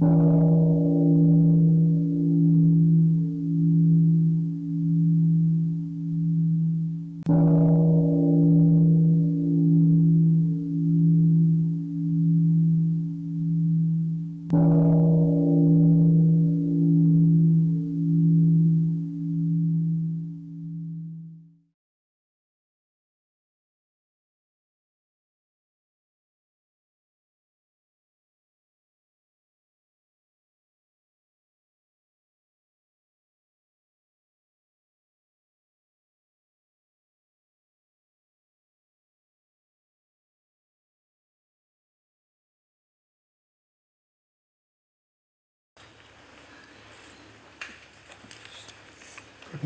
Good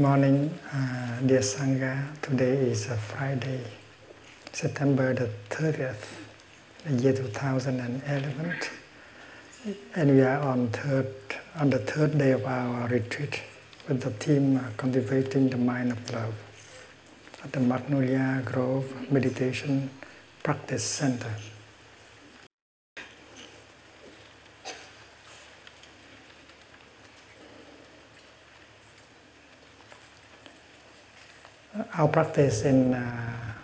morning, uh, dear Sangha. Today is a Friday, September the 30th, the year 2011, and we are on third on the third day of our retreat with the theme uh, cultivating the mind of love at the Magnolia Grove Meditation Practice Center. Our practice in uh,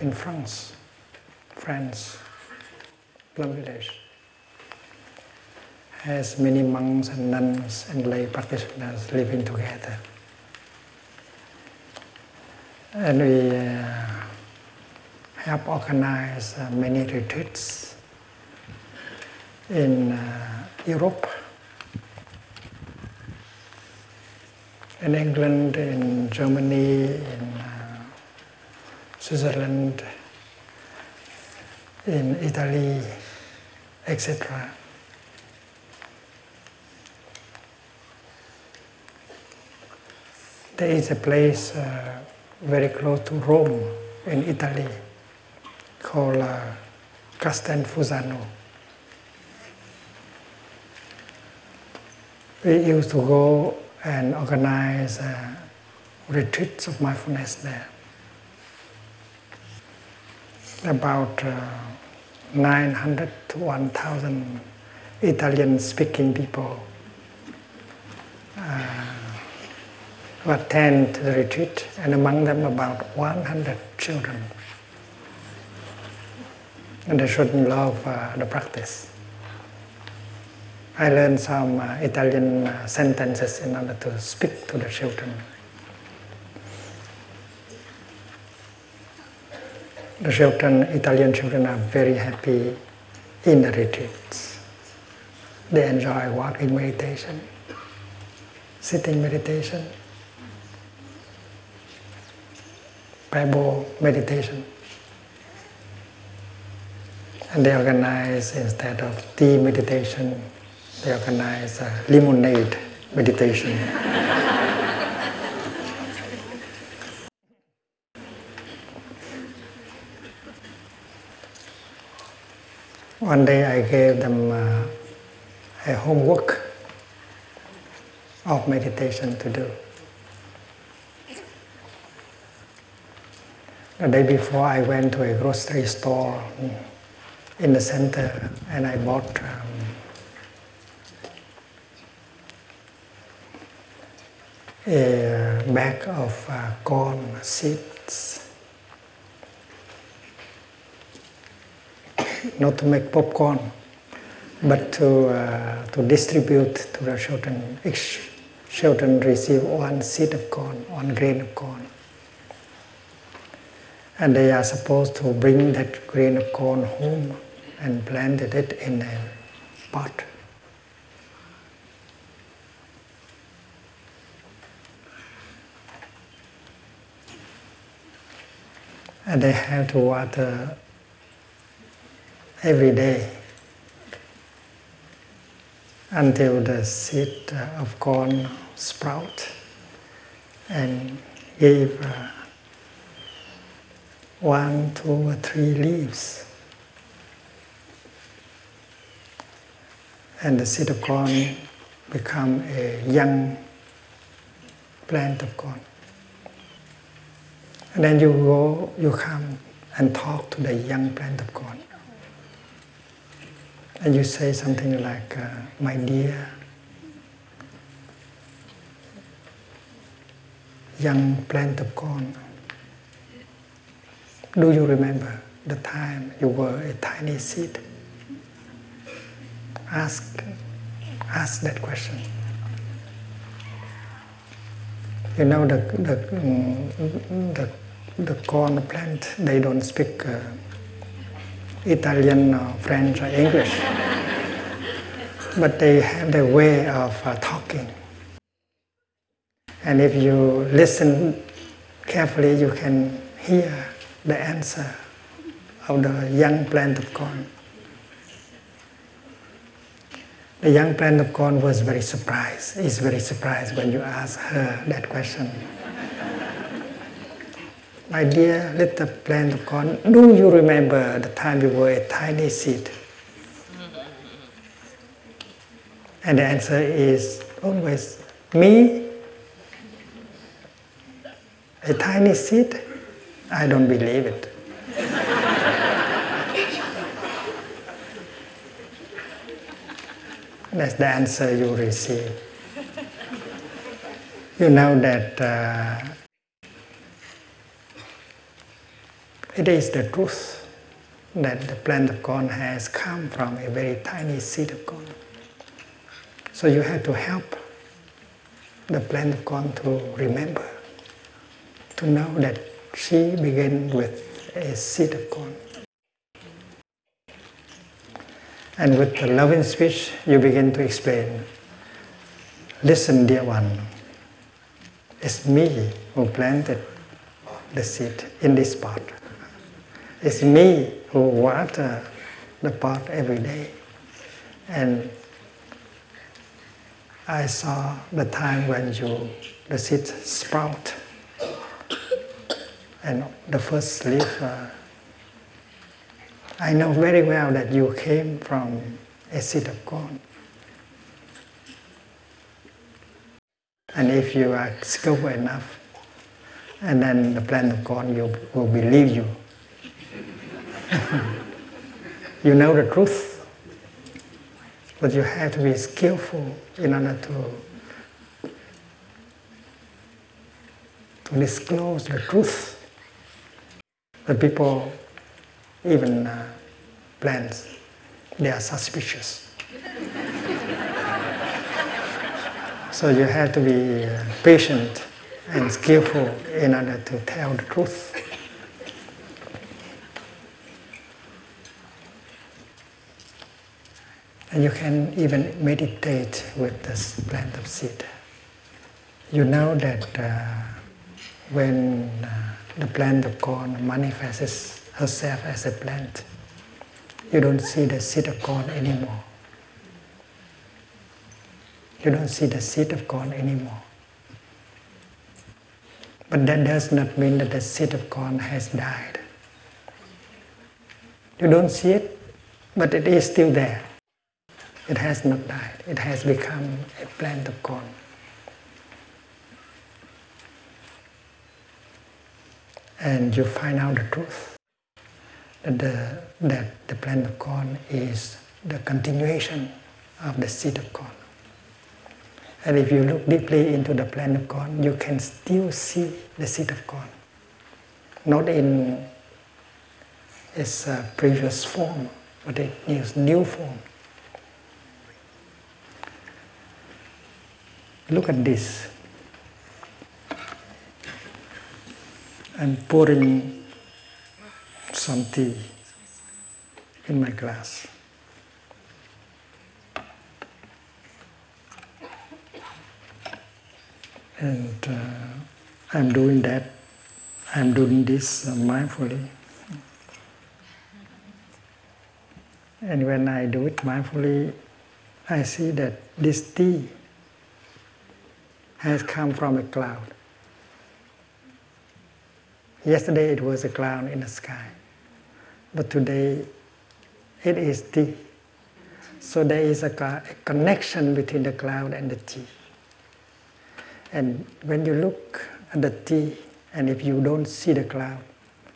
in France, France, Plum Village, has many monks and nuns and lay practitioners living together, and we uh, help organize uh, many retreats in uh, Europe in England, in Germany, in uh, Switzerland, in Italy, etc. There is a place uh, very close to Rome in Italy called uh, Castel Fusano. We used to go and organize uh, retreats of mindfulness there. About uh, 900 to 1,000 Italian speaking people uh, who attend the retreat, and among them about 100 children. And the children love uh, the practice. I learned some uh, Italian uh, sentences in order to speak to the children. The children, Italian children, are very happy in the retreats. They enjoy walking meditation, sitting meditation, pebble meditation. And they organize instead of tea meditation, they organize a uh, lemonade meditation. One day I gave them uh, a homework of meditation to do. The day before, I went to a grocery store in the center and I bought uh, a bag of uh, corn seeds. Not to make popcorn, but to, uh, to distribute to the children. Each children receive one seed of corn, one grain of corn. And they are supposed to bring that grain of corn home and plant it in a pot. And they have to water every day until the seed of corn sprout and give uh, one, two, or three leaves. And the seed of corn become a young plant of corn. And then you go, you come and talk to the young plant of God and you say something like, uh, My dear young plant of God do you remember the time you were a tiny seed? Ask, ask that question. You know the the mm, the, the corn plant. They don't speak uh, Italian or French or English, but they have their way of uh, talking. And if you listen carefully, you can hear the answer of the young plant of corn. The young plant of corn was very surprised, is very surprised when you ask her that question. My dear little plant of corn, do you remember the time you were a tiny seed? And the answer is always me, a tiny seed. I don't believe it. That's the answer you receive. You know that uh, it is the truth that the plant of corn has come from a very tiny seed of corn. So you have to help the plant of corn to remember, to know that she began with a seed of corn. And with the loving speech, you begin to explain Listen, dear one, it's me who planted the seed in this pot. It's me who water the pot every day. And I saw the time when you the seed sprout and the first leaf uh, I know very well that you came from a seed of corn. And if you are skillful enough, and then the plant of corn will believe you. You know the truth, but you have to be skillful in order to, to disclose the truth. The people even uh, plants, they are suspicious. so you have to be uh, patient and skillful in order to tell the truth. And you can even meditate with this plant of seed. You know that uh, when uh, the plant of corn manifests herself as a plant. You don't see the seed of corn anymore. You don't see the seed of corn anymore. But that does not mean that the seed of corn has died. You don't see it, but it is still there. It has not died. It has become a plant of corn. And you find out the truth the, that the plant of corn is the continuation of the seed of corn. And if you look deeply into the plant of corn, you can still see the seed of corn. Not in its uh, previous form, but in its new form. Look at this. I'm pouring some tea in my glass. And uh, I'm doing that, I'm doing this uh, mindfully. And when I do it mindfully, I see that this tea has come from a cloud. Yesterday it was a cloud in the sky. But today it is tea. So there is a, a connection between the cloud and the tea. And when you look at the tea, and if you don't see the cloud,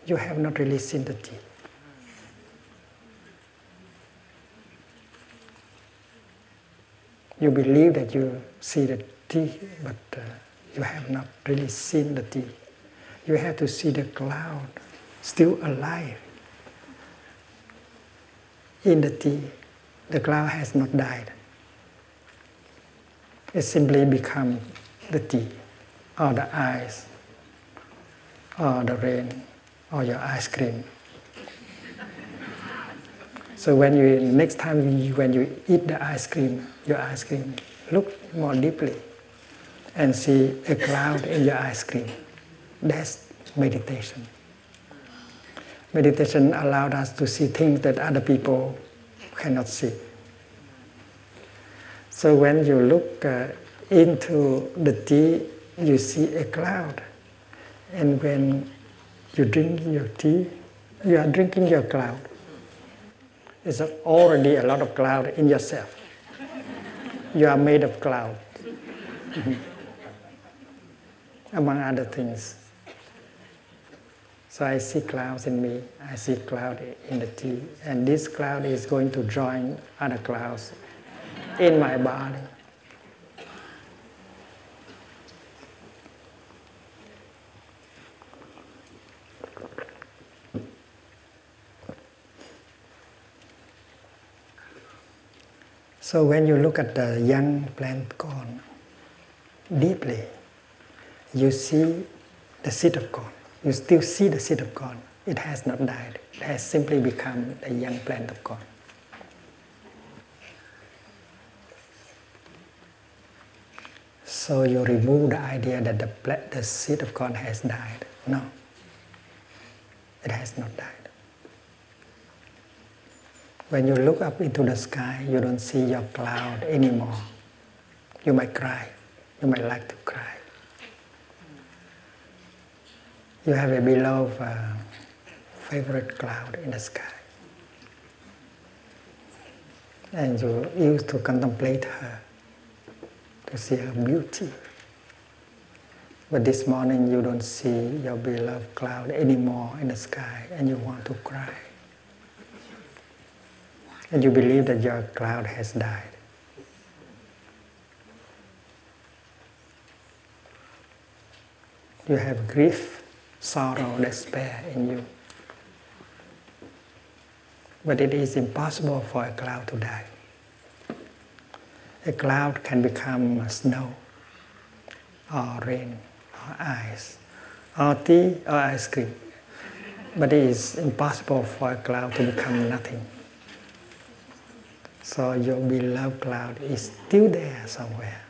you have not really seen the tea. You believe that you see the tea, but uh, you have not really seen the tea. You have to see the cloud still alive in the tea. The cloud has not died. It simply become the tea, or the ice, or the rain, or your ice cream. So when you next time when you eat the ice cream, your ice cream, look more deeply and see a cloud in your ice cream. That's meditation. Meditation allowed us to see things that other people cannot see. So when you look uh, into the tea, you see a cloud. And when you drink your tea, you are drinking your cloud. It's already a lot of cloud in yourself. You are made of cloud. Among other things. So I see clouds in me, I see cloud in the tea, and this cloud is going to join other clouds in my body. So when you look at the young plant corn deeply, you see the seed of God. You still see the seed of God. It has not died. It has simply become a young plant of God. So you remove the idea that the, the seed of God has died. No, it has not died. When you look up into the sky, you don't see your cloud anymore. You might cry. You might like to cry. You have a beloved uh, favorite cloud in the sky. And you used to contemplate her, to see her beauty. But this morning you don't see your beloved cloud anymore in the sky and you want to cry and you believe that your cloud has died. You have grief, sorrow, despair in you. But it is impossible for a cloud to die. A cloud can become snow, or rain, or ice, or tea, or ice cream. But it is impossible for a cloud to become nothing. So your beloved cloud is still there somewhere.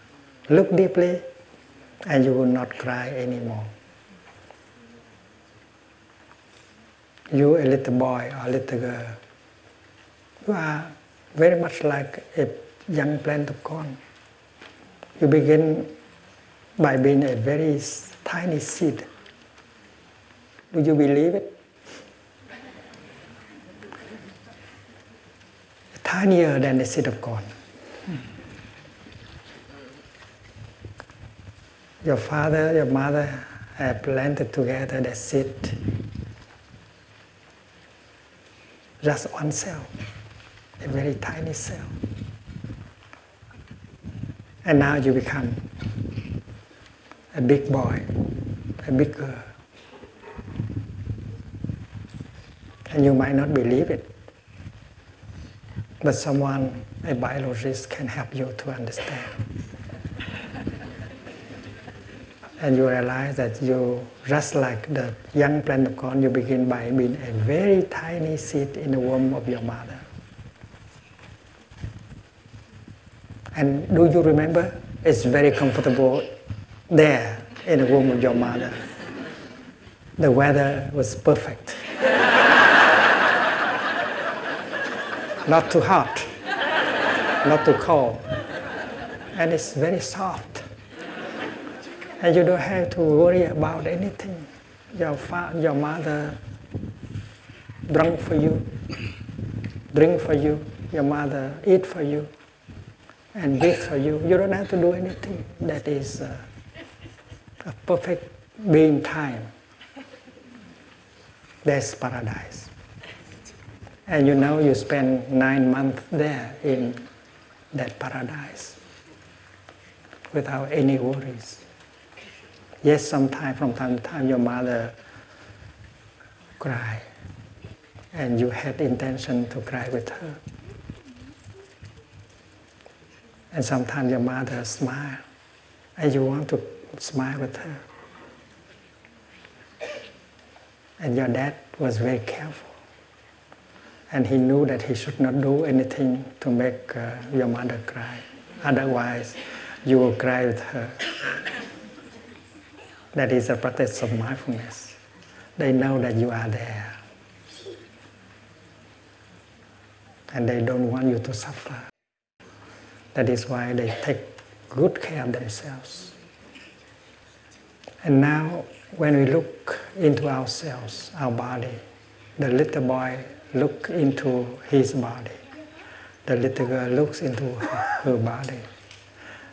Look deeply and you will not cry anymore. You, a little boy or little girl, you are very much like a young plant of corn. You begin by being a very tiny seed. Do you believe it? tinier than the seed of corn. Your father, your mother have planted together the seed. Just one cell, a very tiny cell. And now you become a big boy, a big girl. And you might not believe it. But someone, a biologist, can help you to understand. And you realize that you, just like the young plant of corn, you begin by being a very tiny seed in the womb of your mother. And do you remember? It's very comfortable there in the womb of your mother. The weather was perfect. not too hot, not too cold. And it's very soft. And you don't have to worry about anything. Your, fa- your mother drunk for you, drink for you, your mother eat for you, and breathe for you. You don't have to do anything. That is uh, a perfect being time. That's paradise. And you know you spend nine months there in that paradise. without any worries. Yes, sometimes from time to time your mother cry and you had intention to cry with her. And sometimes your mother smile and you want to smile with her. And your dad was very careful. And he knew that he should not do anything to make uh, your mother cry. Otherwise, you will cry with her. That is a practice of mindfulness. They know that you are there. And they don't want you to suffer. That is why they take good care of themselves. And now, when we look into ourselves, our body, the little boy looks into his body, the little girl looks into her, her body.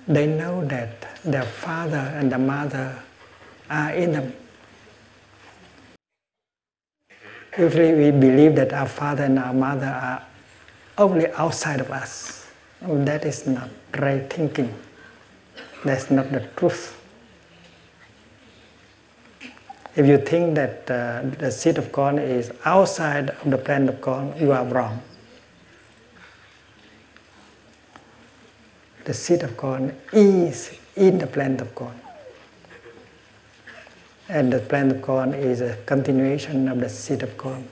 They know that their father and the mother are in them. Usually we believe that our father and our mother are only outside of us. That is not right thinking. That's not the truth. If you think that uh, the seed of corn is outside of the plant of corn, you are wrong. The seed of corn is in the plant of corn. And the plant of corn is a continuation of the seed of corn.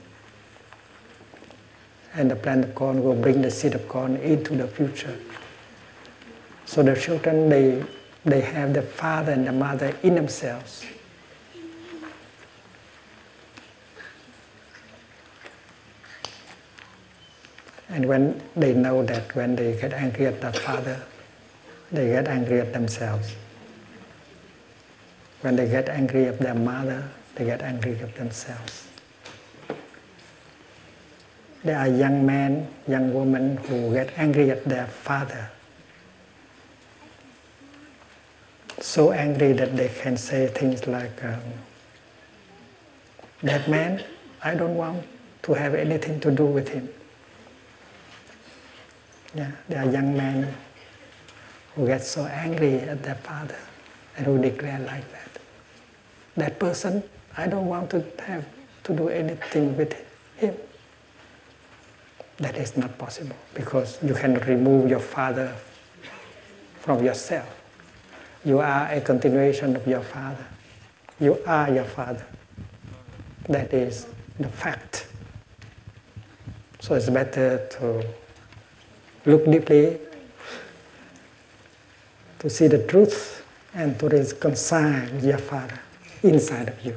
And the plant of corn will bring the seed of corn into the future. So the children, they, they have the father and the mother in themselves. And when they know that when they get angry at their father, they get angry at themselves. When they get angry at their mother, they get angry at themselves. There are young men, young women who get angry at their father. So angry that they can say things like, um, That man, I don't want to have anything to do with him. Yeah, there are young men who get so angry at their father and who declare like that. That person, I don't want to have to do anything with him. That is not possible because you cannot remove your father from yourself. You are a continuation of your father. You are your father. That is the fact. So it's better to look deeply to see the truth and to reconcile with your Father inside of you.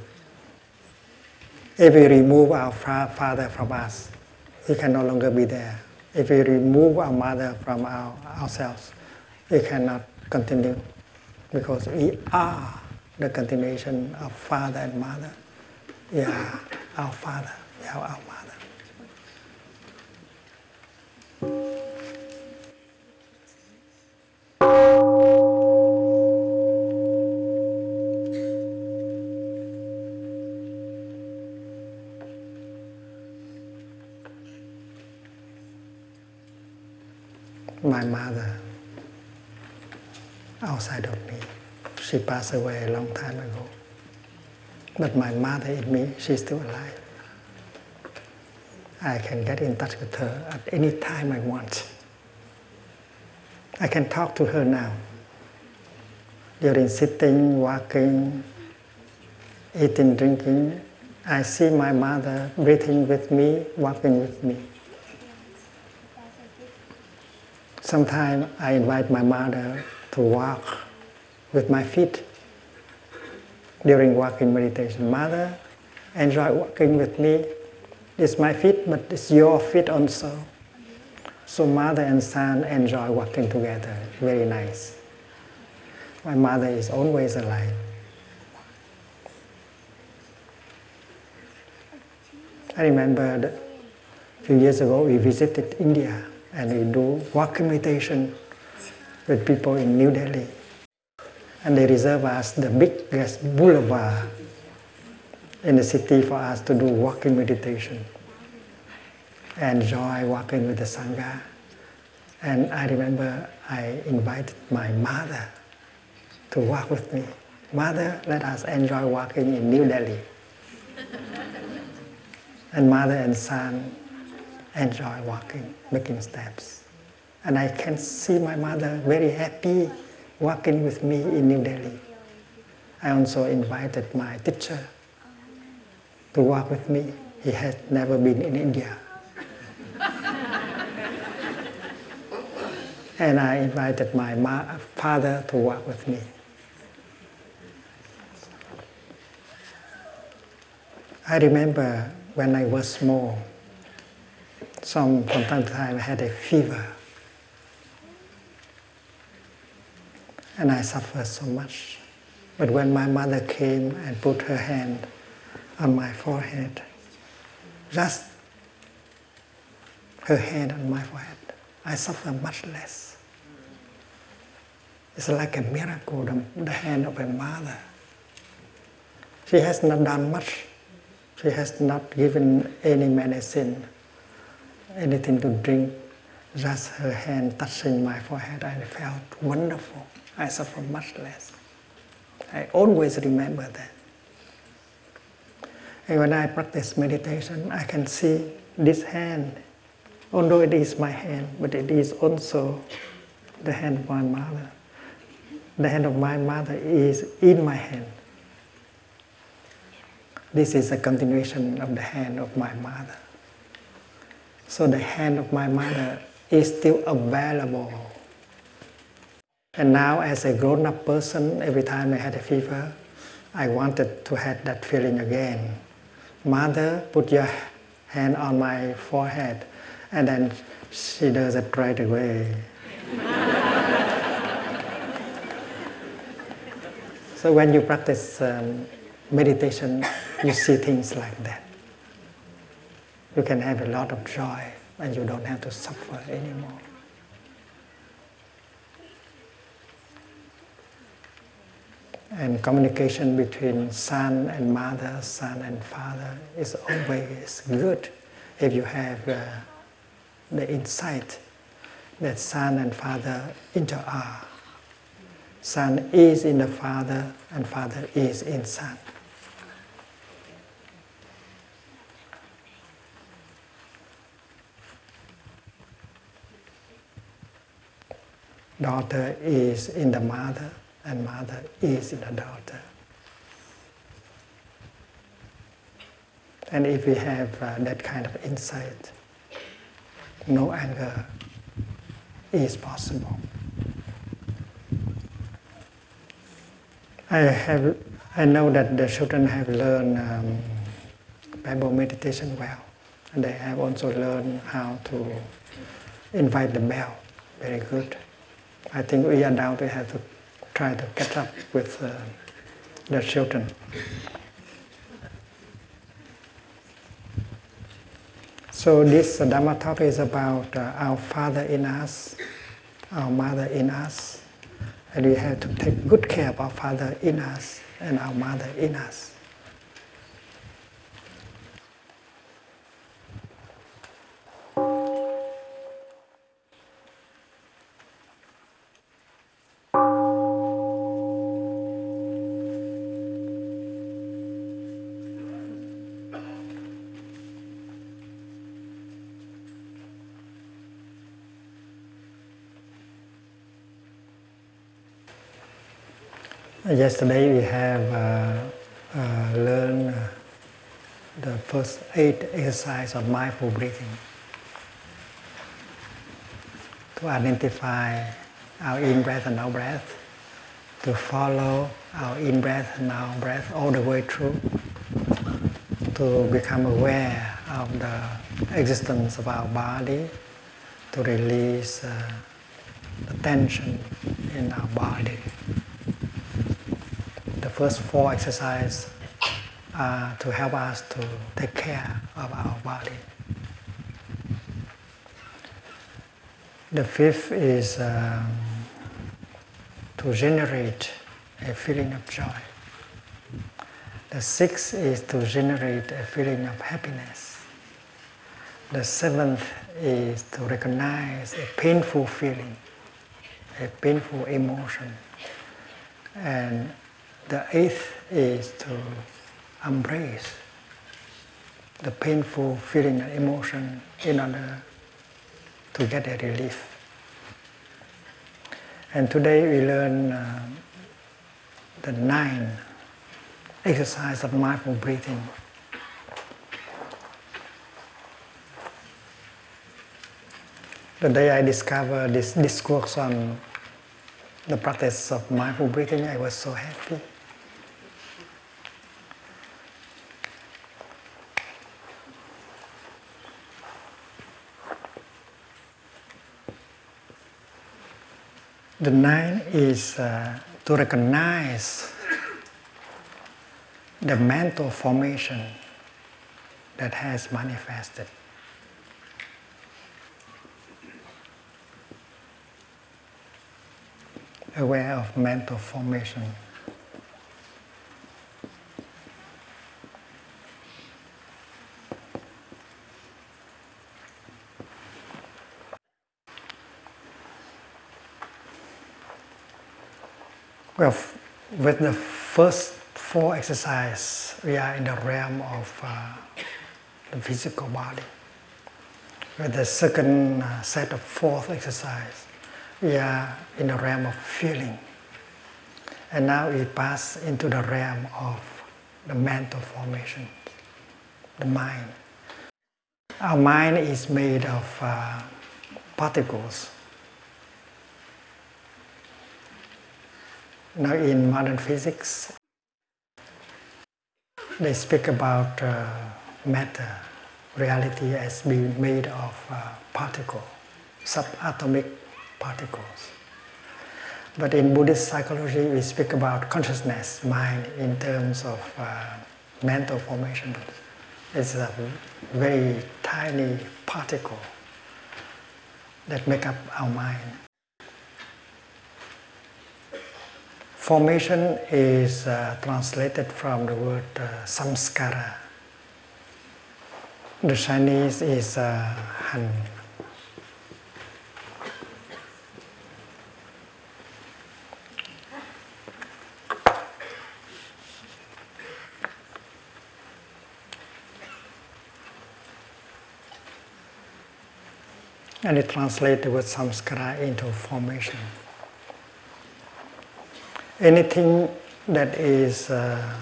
If we remove our Father from us, He can no longer be there. If we remove our mother from our, ourselves, we cannot continue because we are the continuation of Father and Mother. We are our Father, we are our She passed away a long time ago. But my mother in me, she's still alive. I can get in touch with her at any time I want. I can talk to her now. During sitting, walking, eating, drinking, I see my mother breathing with me, walking with me. Sometimes I invite my mother to walk with my feet during walking meditation. Mother, enjoy walking with me. It's my feet, but it's your feet also. So mother and son enjoy walking together. Very nice. My mother is always alive. I remember a few years ago we visited India and we do walking meditation with people in New Delhi. And they reserve us the biggest boulevard in the city for us to do walking meditation. Enjoy walking with the Sangha. And I remember I invited my mother to walk with me. Mother, let us enjoy walking in New Delhi. and mother and son enjoy walking, making steps. And I can see my mother very happy walking with me in New Delhi. I also invited my teacher to walk with me. He had never been in India. and I invited my father to walk with me. I remember when I was small, some from time to time I had a fever. And I suffered so much. But when my mother came and put her hand on my forehead, just her hand on my forehead, I suffer much less. It's like a miracle, the, the hand of a mother. She has not done much she has not given any medicine, anything to drink, just her hand touching my forehead. I felt wonderful. I suffer much less. I always remember that. And when I practice meditation, I can see this hand, although it is my hand, but it is also the hand of my mother. The hand of my mother is in my hand. This is a continuation of the hand of my mother. So the hand of my mother is still available. And now, as a grown up person, every time I had a fever, I wanted to have that feeling again. Mother, put your hand on my forehead, and then she does it right away. so when you practice um, meditation, you see things like that. You can have a lot of joy and you don't have to suffer anymore. And communication between son and mother, son and father is always good if you have uh, the insight that son and father inter are. Son is in the father and father is in son. daughter is in the mother and mother is in the daughter. And if we have uh, that kind of insight, no anger is possible. I have, I know that the children have learned um, pebble meditation well, and they have also learned how to invite the bell very good. I think we are now we have to try to catch up with uh, the children. So this Dharma talk is about uh, our Father in us, our Mother in us, and we have to take good care of our Father in us and our Mother in us. Yesterday we have uh, uh, learned uh, the first eight exercises of mindful breathing to identify our in breath and out breath, to follow our in breath and out breath all the way through, to become aware of the existence of our body, to release uh, the tension in our body first four exercises are to help us to take care of our body. The fifth is um, to generate a feeling of joy. The sixth is to generate a feeling of happiness. The seventh is to recognize a painful feeling, a painful emotion And the eighth is to embrace the painful feeling and emotion in order to get a relief. And today we learn uh, the nine exercise of mindful breathing. The day I discovered this discourse on the practice of mindful breathing, I was so happy. The nine is uh, to recognize the mental formation that has manifested. Aware of mental formation. Well, with the first four exercises, we are in the realm of uh, the physical body. With the second uh, set of fourth exercise, we are in the realm of feeling. And now we pass into the realm of the mental formation, the mind. Our mind is made of uh, particles Now, in modern physics, they speak about uh, matter, reality as being made of uh, particles, subatomic particles. But in Buddhist psychology, we speak about consciousness, mind, in terms of uh, mental formation. It's a very tiny particle that make up our mind. Formation is uh, translated from the word uh, samskara. The Chinese is uh, han. And it translates the word samskara into formation anything that is uh,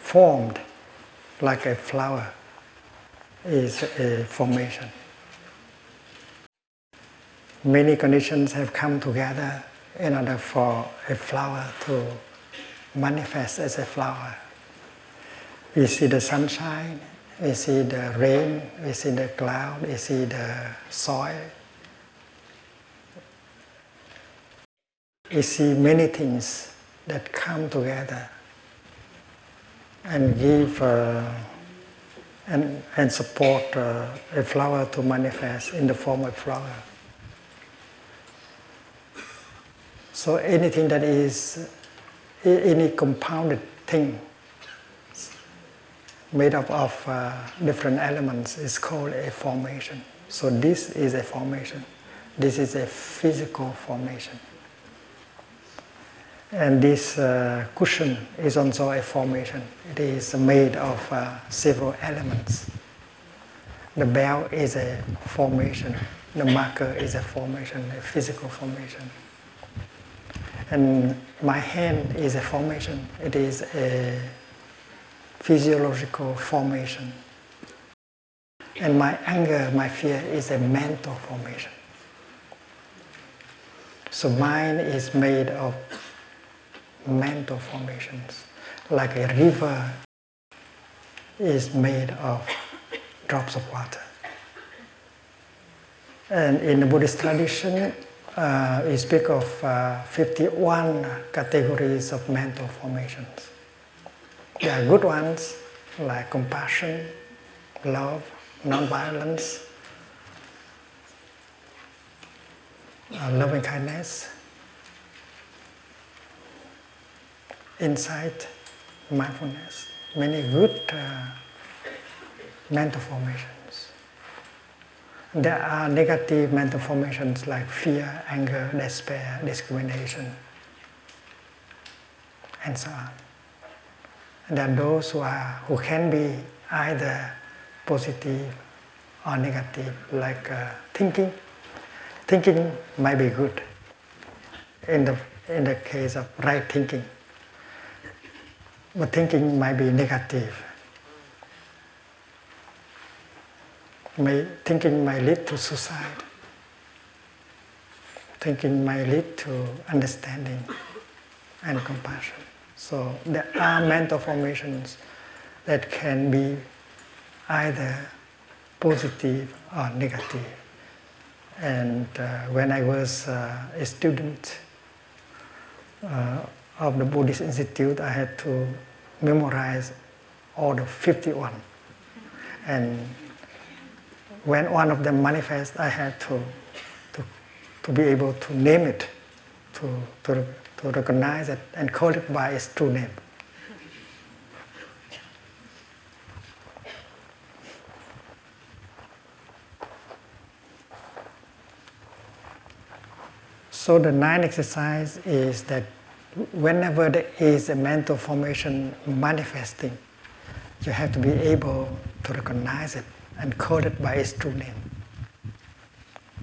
formed like a flower is a formation. Many conditions have come together in order for a flower to manifest as a flower. We see the sunshine, we see the rain, we see the cloud, we see the soil, we see many things that come together and give uh, and, and support uh, a flower to manifest in the form of flower. So anything that is any compounded thing made up of uh, different elements is called a formation. So this is a formation. This is a physical formation. And this uh, cushion is also a formation. It is made of uh, several elements. The bell is a formation. The marker is a formation, a physical formation. And my hand is a formation. It is a physiological formation. And my anger, my fear is a mental formation. So mind is made of mental formations. Like a river is made of drops of water. And in the Buddhist tradition, uh, we speak of uh, 51 categories of mental formations. There are good ones like compassion, love, non-violence, uh, loving kindness, insight, mindfulness, many good uh, mental formations. There are negative mental formations like fear, anger, despair, discrimination, and so on. And those who, are, who can be either positive or negative, like uh, thinking. Thinking might be good in the, in the case of right thinking, thinking might be negative. May, thinking might lead to suicide. Thinking might lead to understanding and compassion. So there are mental formations that can be either positive or negative. And uh, when I was uh, a student uh, of the Buddhist Institute, I had to memorize all the 51. And when one of them manifests, I had to, to, to be able to name it, to, to, to recognize it and call it by its true name. So the ninth exercise is that whenever there is a mental formation manifesting, you have to be able to recognize it and call it by its true name.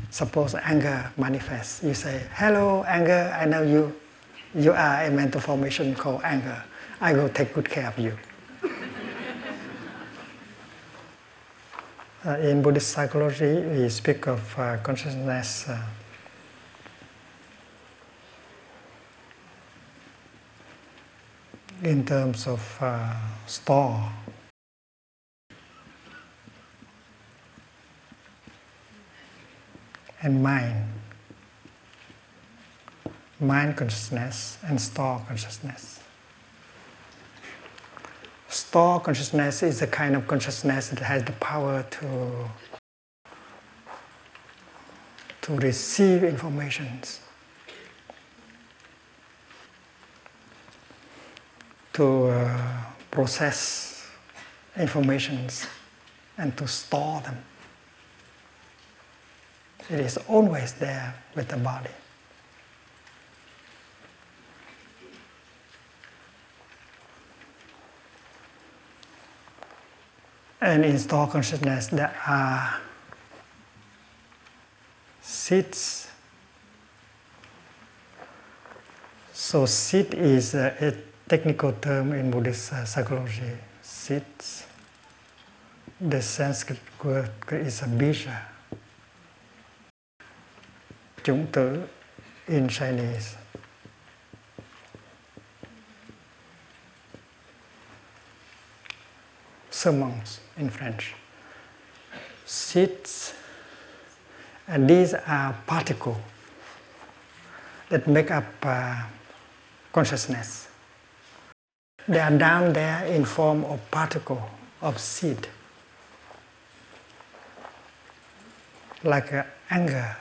Suppose anger manifests, you say, "Hello, anger. I know you. You are a mental formation called anger. I will take good care of you." uh, in Buddhist psychology, we speak of uh, consciousness. Uh, in terms of uh, store. And mind, mind consciousness and store consciousness. Store consciousness is a kind of consciousness that has the power to, to receive informations to uh, process informations and to store them. It is always there with the body. And in store consciousness, there are seeds. So, seed is uh, a technical term in Buddhist uh, psychology, seeds. The Sanskrit word is a bija. Chủng tử in Chinese. Semences in French. Seeds, and these are particles that make up uh, consciousness. They are down there in form of particle of seed, like anger.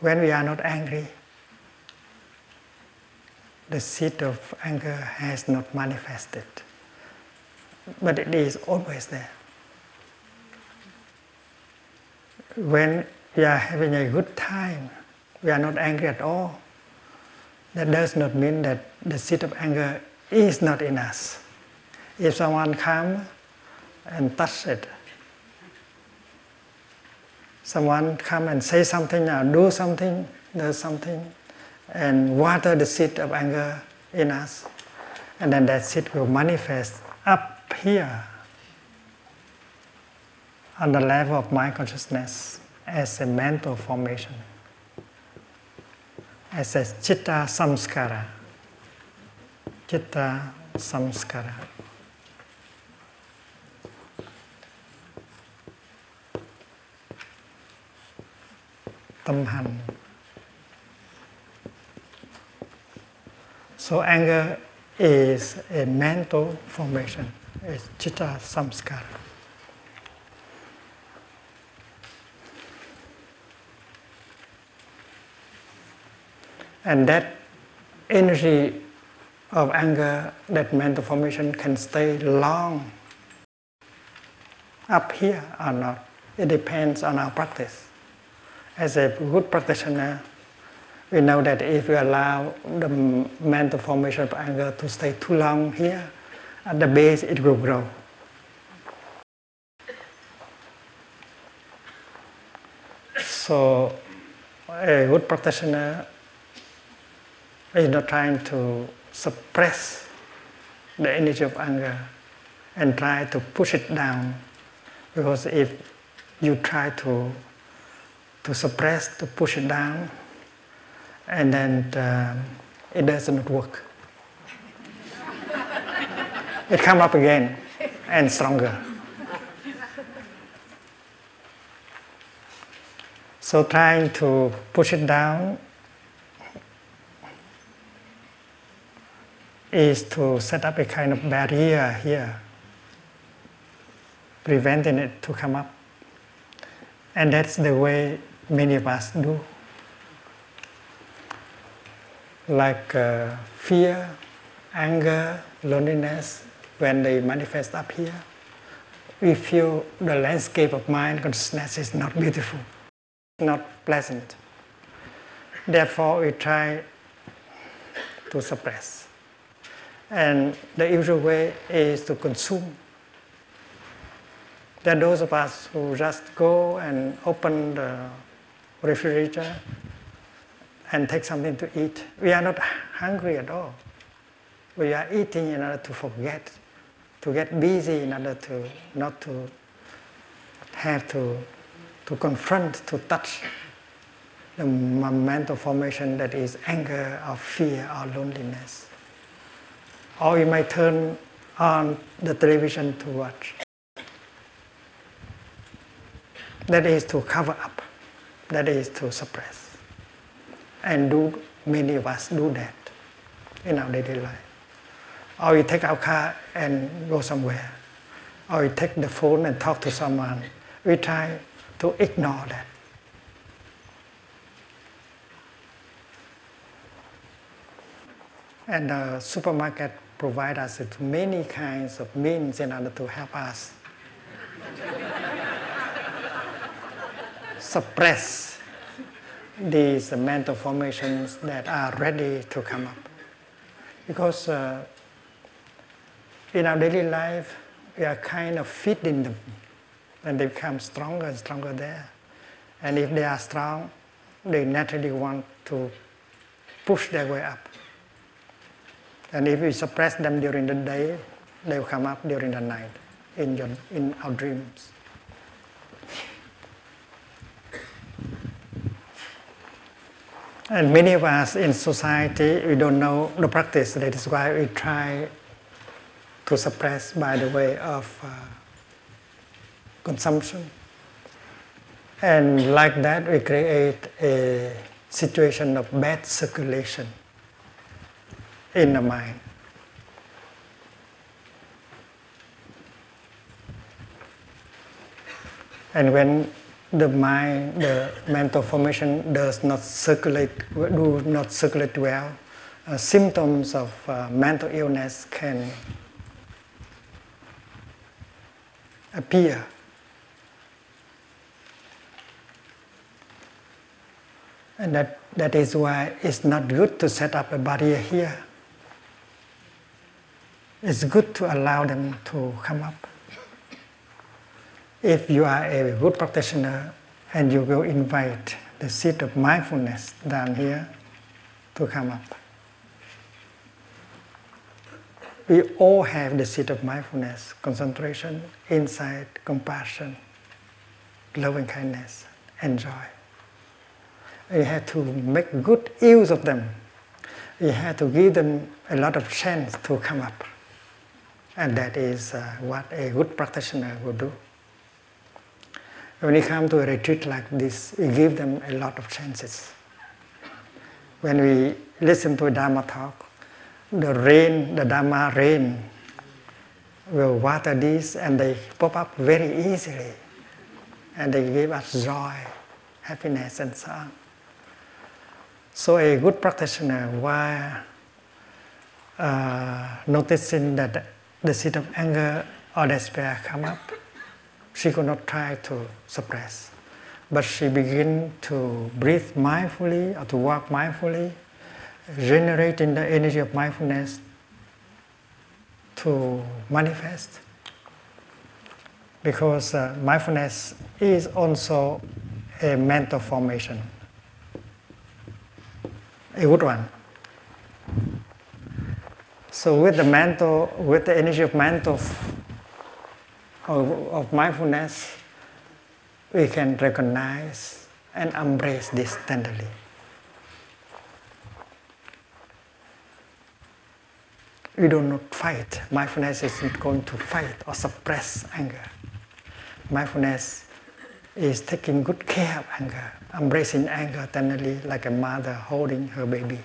When we are not angry, the seed of anger has not manifested, but it is always there. When we are having a good time, we are not angry at all that does not mean that the seed of anger is not in us. If someone come and touch it, someone come and say something or do something, do something, and water the seed of anger in us, and then that seed will manifest up here on the level of mind consciousness as a mental formation as a chitta samskara. Chitta samskara. Tâm. So anger is a mental formation, it's chitta samskara. And that energy of anger, that mental formation can stay long up here or not. It depends on our practice. As a good practitioner, we know that if we allow the mental formation of anger to stay too long here, at the base it will grow. So, a good practitioner is not trying to suppress the energy of anger and try to push it down. Because if you try to, to suppress, to push it down, and then um, it doesn't work. it come up again and stronger. So trying to push it down is to set up a kind of barrier here, preventing it to come up. And that's the way many of us do. Like uh, fear, anger, loneliness, when they manifest up here, we feel the landscape of mind consciousness is not beautiful, not pleasant. Therefore, we try to suppress. And the usual way is to consume. There are those of us who just go and open the refrigerator and take something to eat. We are not hungry at all. We are eating in order to forget, to get busy in order to not to have to, to confront, to touch the mental formation that is anger or fear or loneliness or you might turn on the television to watch. That is to cover up, that is to suppress. And do many of us do that in our daily life. Or you take our car and go somewhere. Or you take the phone and talk to someone. We try to ignore that. And the supermarket provide us with many kinds of means in order to help us suppress these mental formations that are ready to come up. Because uh, in our daily life, we are kind of feeding them, and they become stronger and stronger there. And if they are strong, they naturally want to push their way up. And if we suppress them during the day, they will come up during the night in, your, in our dreams. And many of us in society, we don't know the practice. That is why we try to suppress by the way of uh, consumption. And like that, we create a situation of bad circulation in the mind. And when the mind, the mental formation does not circulate, do not circulate well, uh, symptoms of uh, mental illness can appear. And that, that is why it's not good to set up a barrier here it's good to allow them to come up. If you are a good practitioner and you will invite the seed of mindfulness down here to come up. We all have the seed of mindfulness, concentration, insight, compassion, loving kindness, and joy. We have to make good use of them. We have to give them a lot of chance to come up. And that is uh, what a good practitioner would do. When you come to a retreat like this, we give them a lot of chances. When we listen to a Dharma talk, the rain, the Dharma rain, will water these and they pop up very easily. And they give us joy, happiness, and so on. So, a good practitioner, while uh, noticing that the seed of anger or despair come up, she could not try to suppress, but she begin to breathe mindfully or to walk mindfully, generating the energy of mindfulness to manifest. Because uh, mindfulness is also a mental formation, a good one. So with the mental, with the energy of mental of, of mindfulness, we can recognize and embrace this tenderly. We do not fight. Mindfulness is not going to fight or suppress anger. Mindfulness is taking good care of anger, embracing anger tenderly like a mother holding her baby.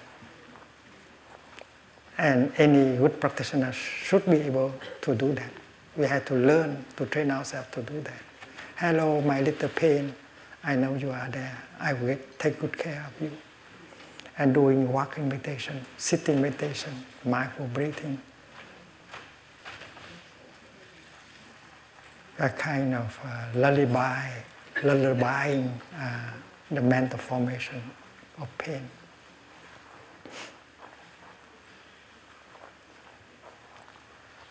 And any good practitioner should be able to do that. We have to learn to train ourselves to do that. Hello, my little pain. I know you are there. I will take good care of you. And doing walking meditation, sitting meditation, mindful breathing. A kind of uh, lullaby, lullabying uh, the mental formation of pain.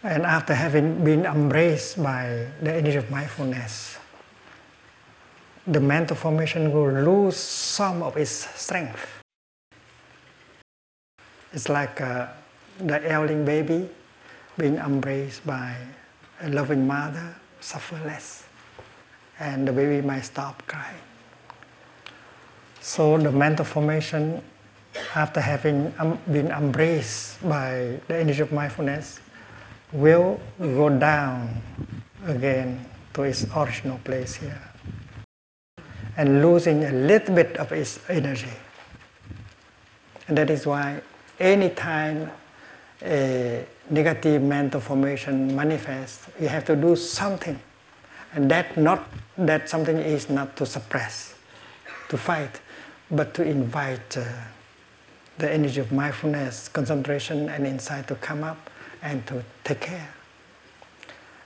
And after having been embraced by the energy of mindfulness, the mental formation will lose some of its strength. It's like uh, the ailing baby being embraced by a loving mother suffer less, and the baby might stop crying. So the mental formation, after having um, been embraced by the energy of mindfulness, will go down again to its original place here and losing a little bit of its energy. And that is why anytime a negative mental formation manifests, you have to do something. And that not that something is not to suppress, to fight, but to invite uh, the energy of mindfulness, concentration, and insight to come up and to take care.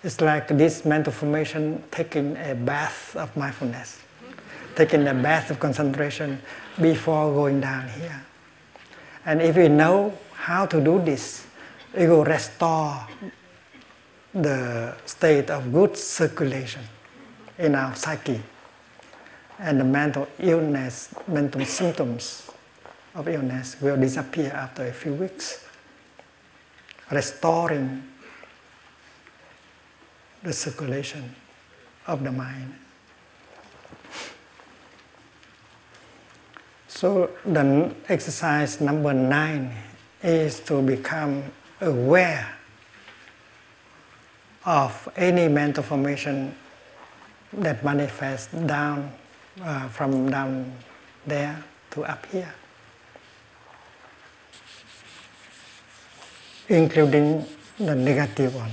It's like this mental formation taking a bath of mindfulness, taking a bath of concentration before going down here. And if we know how to do this, it will restore the state of good circulation in our psyche and the mental illness, mental symptoms of illness will disappear after a few weeks restoring the circulation of the mind. So the exercise number nine is to become aware of any mental formation that manifests down uh, from down there to up here. Including the negative ones.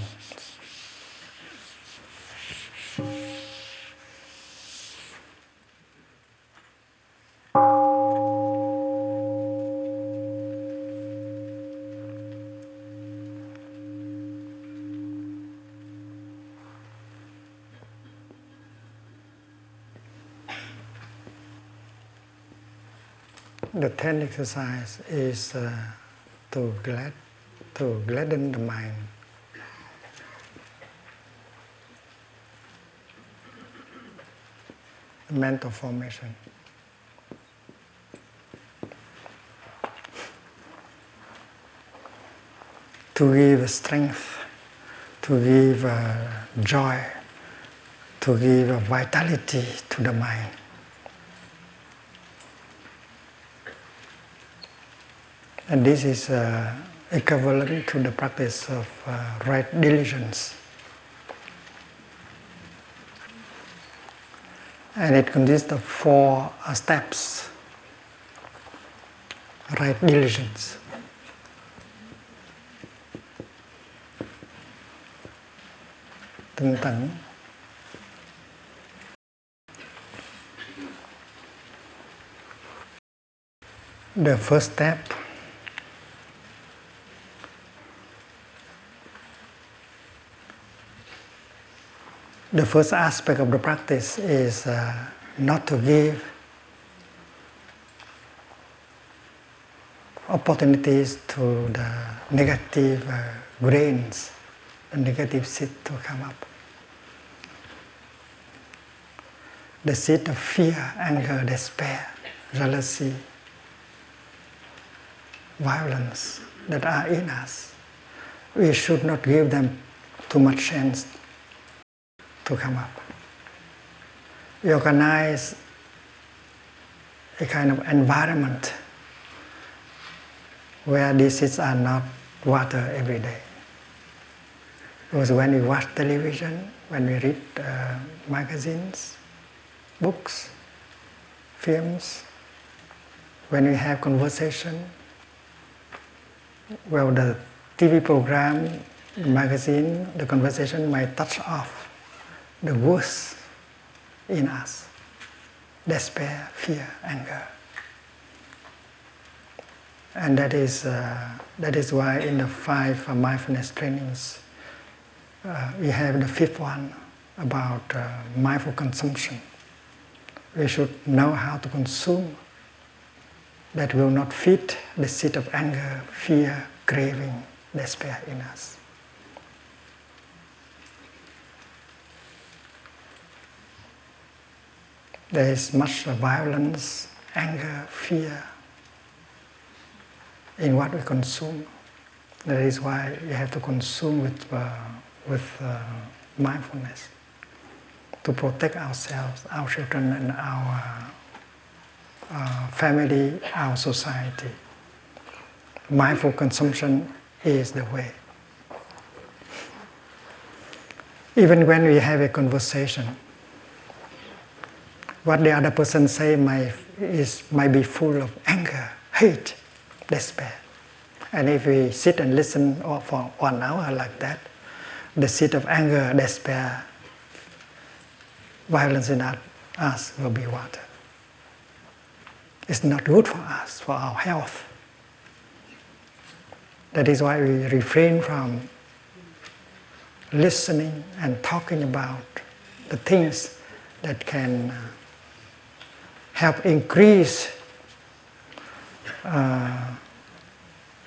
The tenth exercise is uh, to glad to gladden the mind. Mental formation. To give strength, to give uh, joy, to give vitality to the mind. And this is uh, equivalent to the practice of uh, right diligence. And it consists of four uh, steps. Right diligence. Tinh tấn. The first step the first aspect of the practice is uh, not to give opportunities to the negative uh, grains, the negative seed to come up. The seed of fear, anger, despair, jealousy, violence that are in us, we should not give them too much chance to come up. We organize a kind of environment where seeds are not watered every day. Because when we watch television, when we read uh, magazines, books, films, when we have conversation, well, the TV program, the magazine, the conversation might touch off the worst in us despair, fear, anger. And that is, uh, that is why in the five uh, mindfulness trainings, uh, we have the fifth one about uh, mindful consumption. We should know how to consume that will not feed the seed of anger, fear, craving, despair in us. There is much violence, anger, fear, in what we consume. That is why we have to consume with, uh, with uh, mindfulness to protect ourselves, our children, and our uh, family, our society. Mindful consumption is the way. Even when we have a conversation, what the other person say might, is, might be full of anger, hate, despair. And if we sit and listen for one hour like that, the seed of anger, despair, violence in us will be watered. It's not good for us, for our health. That is why we refrain from listening and talking about the things that can uh, help increase uh,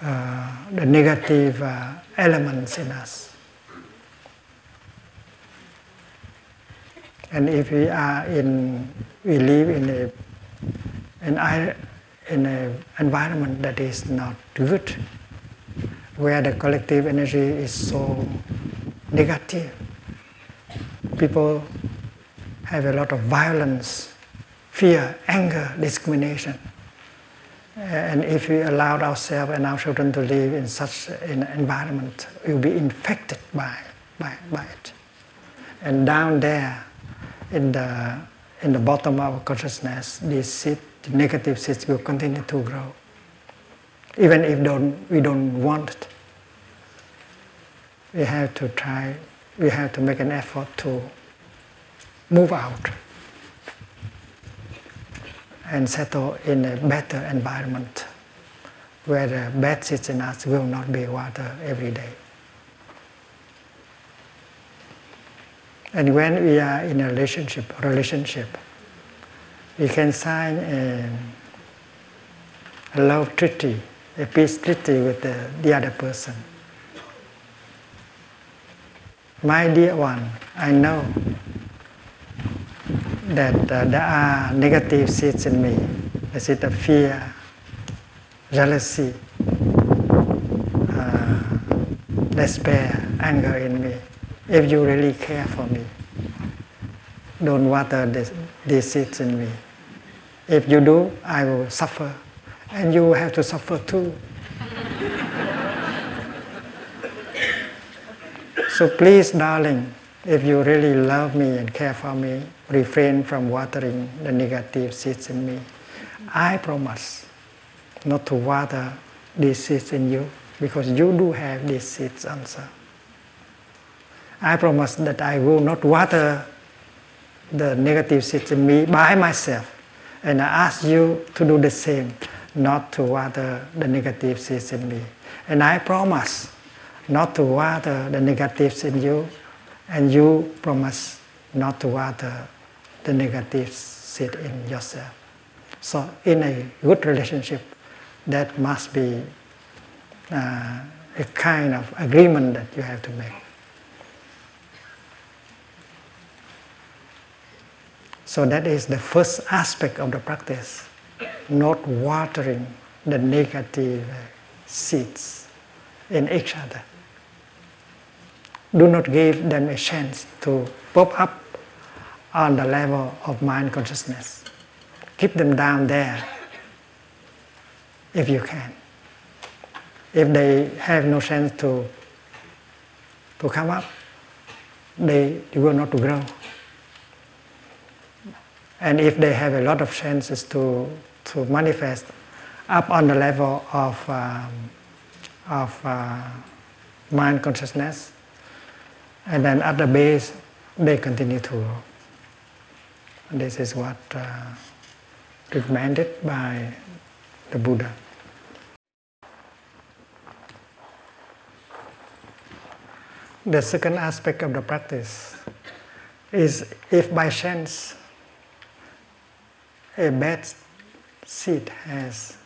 uh, the negative uh, elements in us. And if we are in, we live in a, an, in an environment that is not good, where the collective energy is so negative, people have a lot of violence, fear, anger, discrimination and if we allowed ourselves and our children to live in such an environment, we will be infected by, by, by it. And down there, in the, in the bottom of our consciousness, these seeds, the negative seeds will continue to grow. Even if don't, we don't want it. We have to try, we have to make an effort to move out and settle in a better environment where the bad us will not be water every day. And when we are in a relationship, relationship, we can sign a, a love treaty, a peace treaty with the, the other person. My dear one, I know that uh, there are negative seeds in me, the seed of fear, jealousy, uh, despair, anger in me. If you really care for me, don't water this, these seeds in me. If you do, I will suffer, and you will have to suffer too. so please, darling, if you really love me and care for me, refrain from watering the negative seeds in me. I promise not to water these seeds in you because you do have these seeds also. I promise that I will not water the negative seeds in me by myself. And I ask you to do the same, not to water the negative seeds in me. And I promise not to water the negatives in you, and you promise not to water the negative seed in yourself. So, in a good relationship, that must be uh, a kind of agreement that you have to make. So that is the first aspect of the practice, not watering the negative seeds in each other. Do not give them a chance to pop up on the level of mind consciousness. Keep them down there if you can. If they have no chance to, to come up, they will not grow. And if they have a lot of chances to, to manifest up on the level of, um, of uh, mind consciousness, and then at the base, they continue to grow. This is what uh, recommended by the Buddha. The second aspect of the practice is if by chance a bad seed has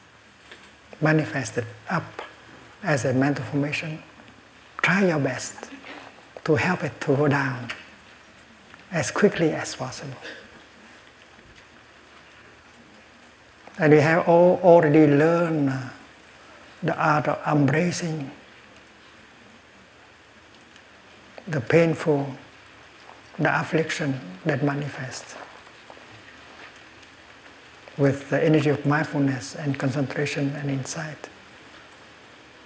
manifested up as a mental formation, try your best to help it to go down as quickly as possible. And we have all already learned the art of embracing the painful, the affliction that manifests with the energy of mindfulness and concentration and insight.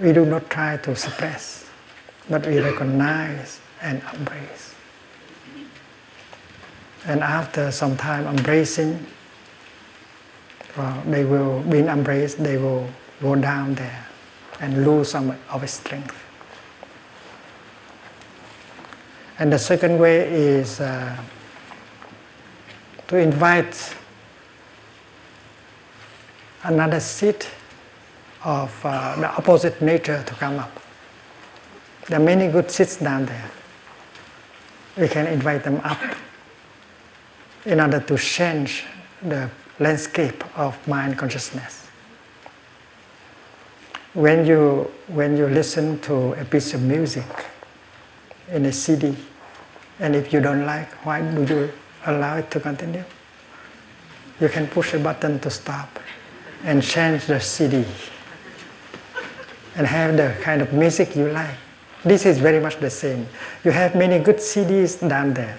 We do not try to suppress, but we recognize and embrace. And after some time embracing, well, they will, being embraced, they will go down there and lose some of its strength. And the second way is uh, to invite another seed of uh, the opposite nature to come up. There are many good seeds down there. We can invite them up in order to change the landscape of mind consciousness. When you, when you listen to a piece of music in a CD, and if you don't like, why do you allow it to continue? You can push a button to stop and change the CD and have the kind of music you like. This is very much the same. You have many good CDs down there.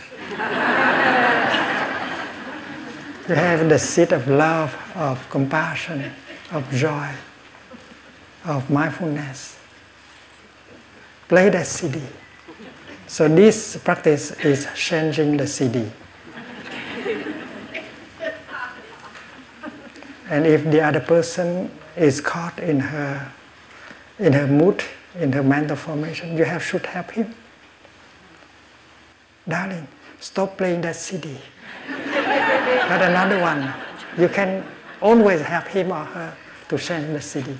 You have the seed of love, of compassion, of joy, of mindfulness. Play that CD. So this practice is changing the CD. And if the other person is caught in her, in her mood, in her mental formation, you have should help him. Darling, stop playing that CD. But another one, you can always help him or her to change the CD.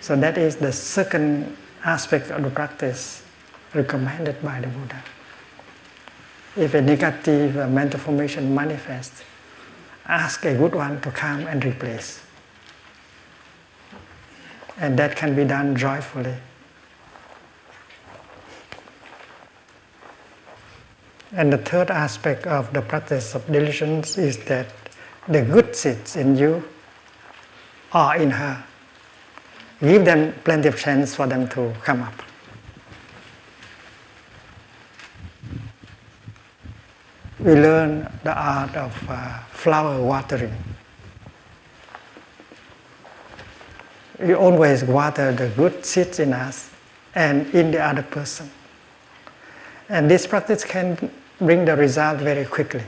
So that is the second aspect of the practice recommended by the Buddha. If a negative mental formation manifests, ask a good one to come and replace. And that can be done joyfully. And the third aspect of the practice of diligence is that the good seeds in you are in her. Give them plenty of chance for them to come up. we learn the art of uh, flower watering. We always water the good seeds in us and in the other person. And this practice can bring the result very quickly.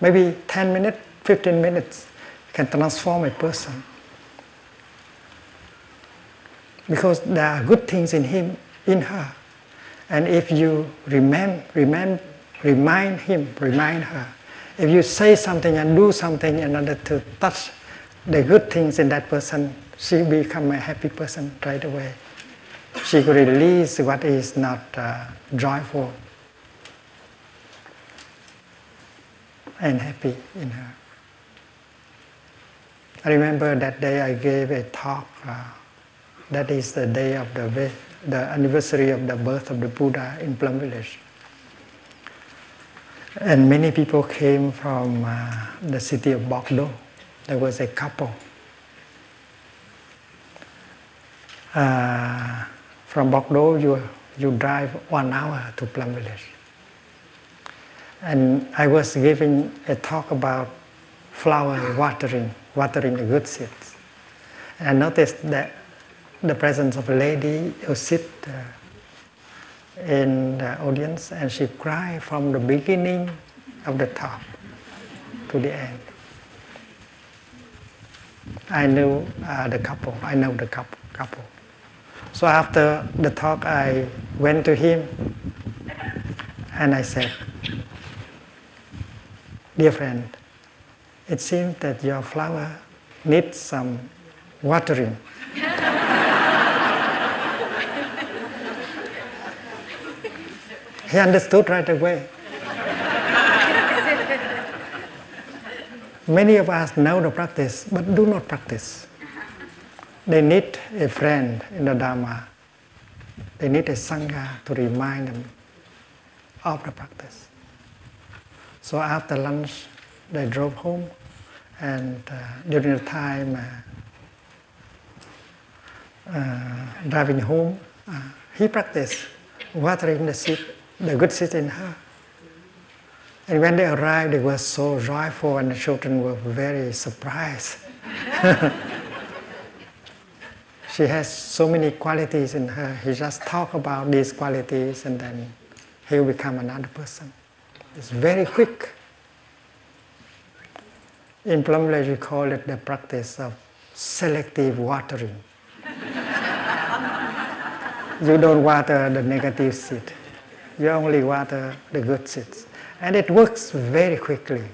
Maybe 10 minutes, 15 minutes can transform a person. Because there are good things in him, in her. And if you remember, remember remind him, remind her. If you say something and do something in order to touch the good things in that person, she become a happy person right away. She could release what is not uh, joyful. and happy in her. I remember that day I gave a talk. Uh, that is the day of the the anniversary of the birth of the Buddha in Plum Village. And many people came from uh, the city of Bordeaux. There was a couple. Uh, from Bordeaux, you, you drive one hour to Plum Village. And I was giving a talk about flower watering, watering the good seeds. And I noticed that the presence of a lady who sit uh, in the audience and she cried from the beginning of the talk to the end. I knew uh, the couple. I know the couple. couple. So after the talk, I went to him and I said, "Dear friend, it seems that your flower needs some watering." He understood right away. Many of us know the practice but do not practice. They need a friend in the Dharma. They need a Sangha to remind them of the practice. So after lunch, they drove home, and uh, during the time uh, uh, driving home, uh, he practiced watering the seed the good seed in her. And when they arrived, they were so joyful, and the children were very surprised. she has so many qualities in her. He just talk about these qualities, and then he will become another person. It's very quick. In Plum Village, we call it the practice of selective watering. you don't water the negative seed you only water the good seeds. And it works very quickly.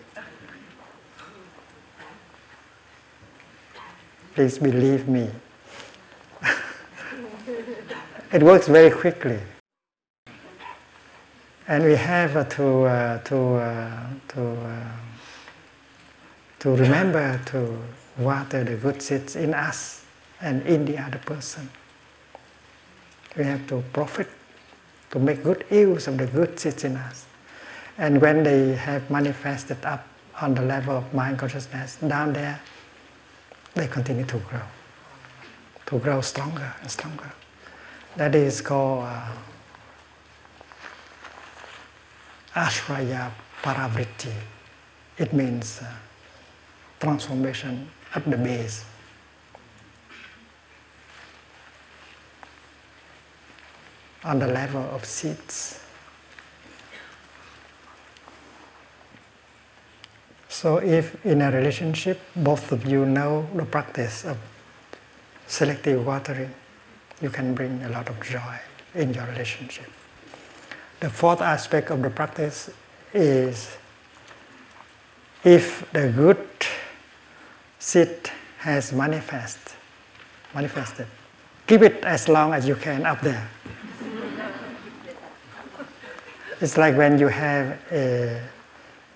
Please believe me. It works very quickly. And we have to, uh, to, uh, to, uh, to remember to water the good seeds in us and in the other person. We have to profit to make good use of the good seeds in us. And when they have manifested up on the level of mind consciousness, down there, they continue to grow, to grow stronger and stronger. That is called uh, Ashraya Paravritti. It means uh, transformation at the base. on the level of seeds. So, if in a relationship both of you know the practice of selective watering, you can bring a lot of joy in your relationship. The fourth aspect of the practice is if the good seed has manifest, manifested, keep it as long as you can up there. It's like when you have a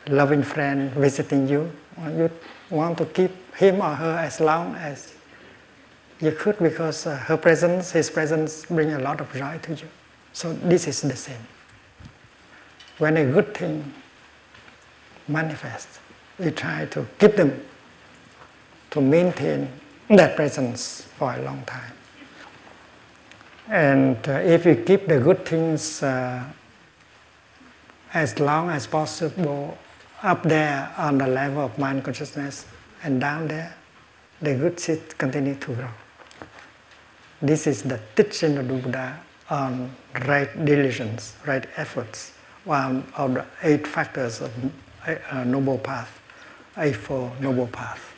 loving friend visiting you, you want to keep him or her as long as you could because uh, her presence, his presence bring a lot of joy to you. So this is the same. When a good thing manifests, we try to keep them, to maintain that presence for a long time. And uh, if you keep the good things uh, as long as possible up there on the level of mind consciousness and down there, the good seed continue to grow. This is the teaching of the Buddha on right diligence, right efforts, one of the eight factors of a noble path, eightfold noble path.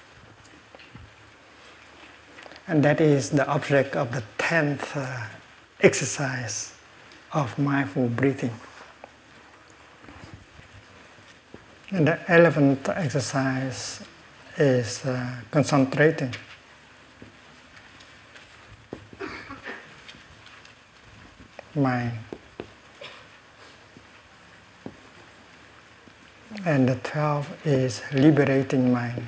And that is the object of the tenth uh, exercise of mindful breathing. And the eleventh exercise is uh, concentrating. Mind. And the 12 is liberating mind.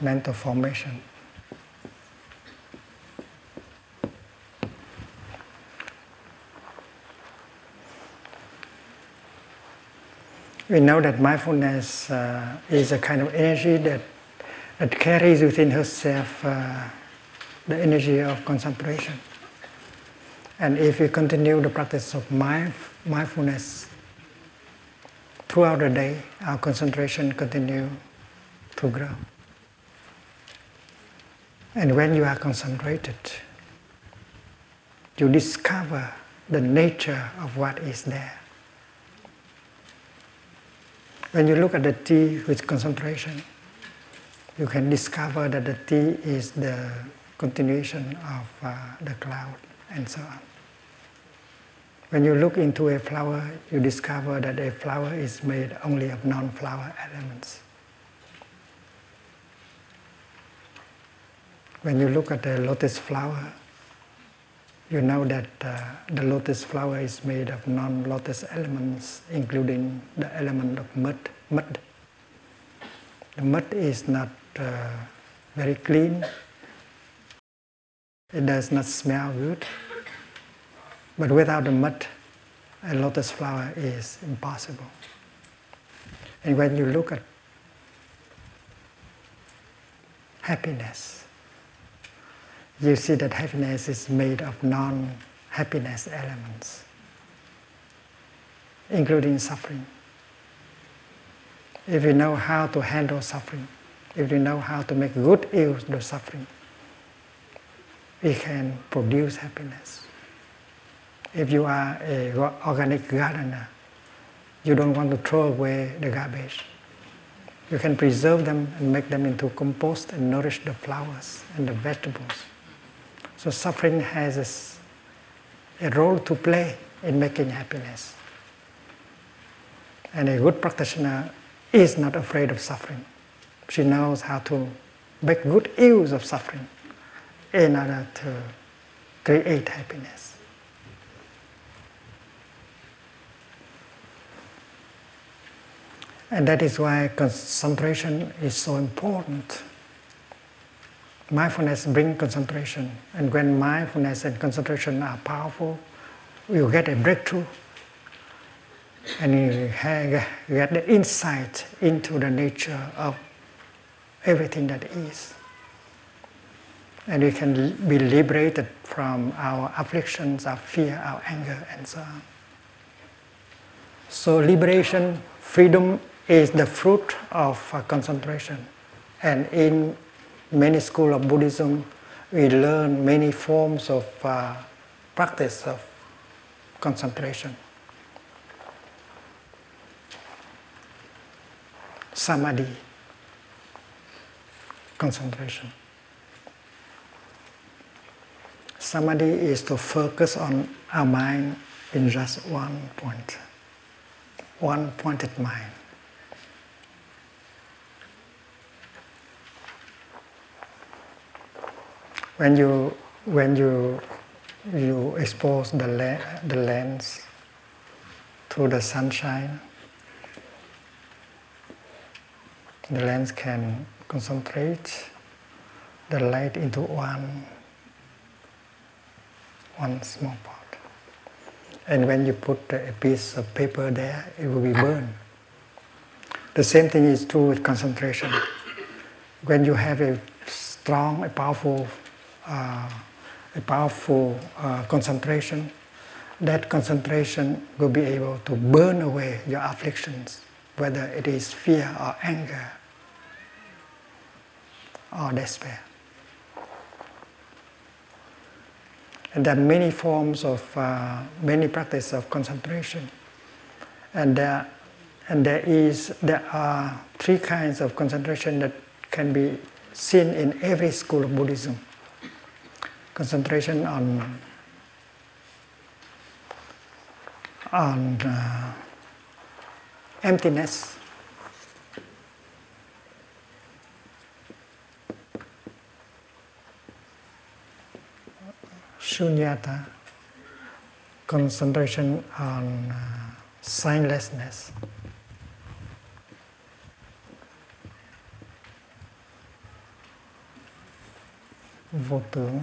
Mental formation. We know that mindfulness uh, is a kind of energy that, that carries within herself uh, the energy of concentration. And if we continue the practice of mind, mindfulness throughout the day, our concentration continue to grow. And when you are concentrated, you discover the nature of what is there. When you look at the tea with concentration, you can discover that the tea is the continuation of uh, the cloud and so on. When you look into a flower, you discover that a flower is made only of non-flower elements. When you look at the lotus flower, you know that uh, the lotus flower is made of non-lotus elements, including the element of mud. mud. The mud is not Uh, very clean. It does not smell good. But without the mud, a lotus flower is impossible. And when you look at happiness, you see that happiness is made of non happiness elements, including suffering. If you know how to handle suffering, if you know how to make good use of suffering, we can produce happiness. If you are an organic gardener, you don't want to throw away the garbage. You can preserve them and make them into compost and nourish the flowers and the vegetables. So suffering has a, a role to play in making happiness. And a good practitioner is not afraid of suffering. She knows how to make good use of suffering in order to create happiness. And that is why concentration is so important mindfulness brings concentration. And when mindfulness and concentration are powerful, you get a breakthrough. And you get the insight into the nature of everything that is. And we can be liberated from our afflictions, our fear, our anger, and so on. So, liberation, freedom is the fruit of uh, concentration. And in many schools of Buddhism, we learn many forms of uh, practice of concentration. Samadhi, concentration. Samadhi is to focus on our mind in just one point, one pointed mind. when you when you you expose the le- the lens to the sunshine, the lens can concentrate the light into one one small part. And when you put a piece of paper there, it will be burned. The same thing is true with concentration. When you have a strong, a powerful uh, a powerful uh, concentration, that concentration will be able to burn away your afflictions, whether it is fear or anger or despair. And there are many forms of, uh, many practices of concentration. And there, and there is, there are three kinds of concentration that can be seen in every school of Buddhism concentration on on uh, emptiness. Shunyata, concentration on uh, signlessness. Vô tướng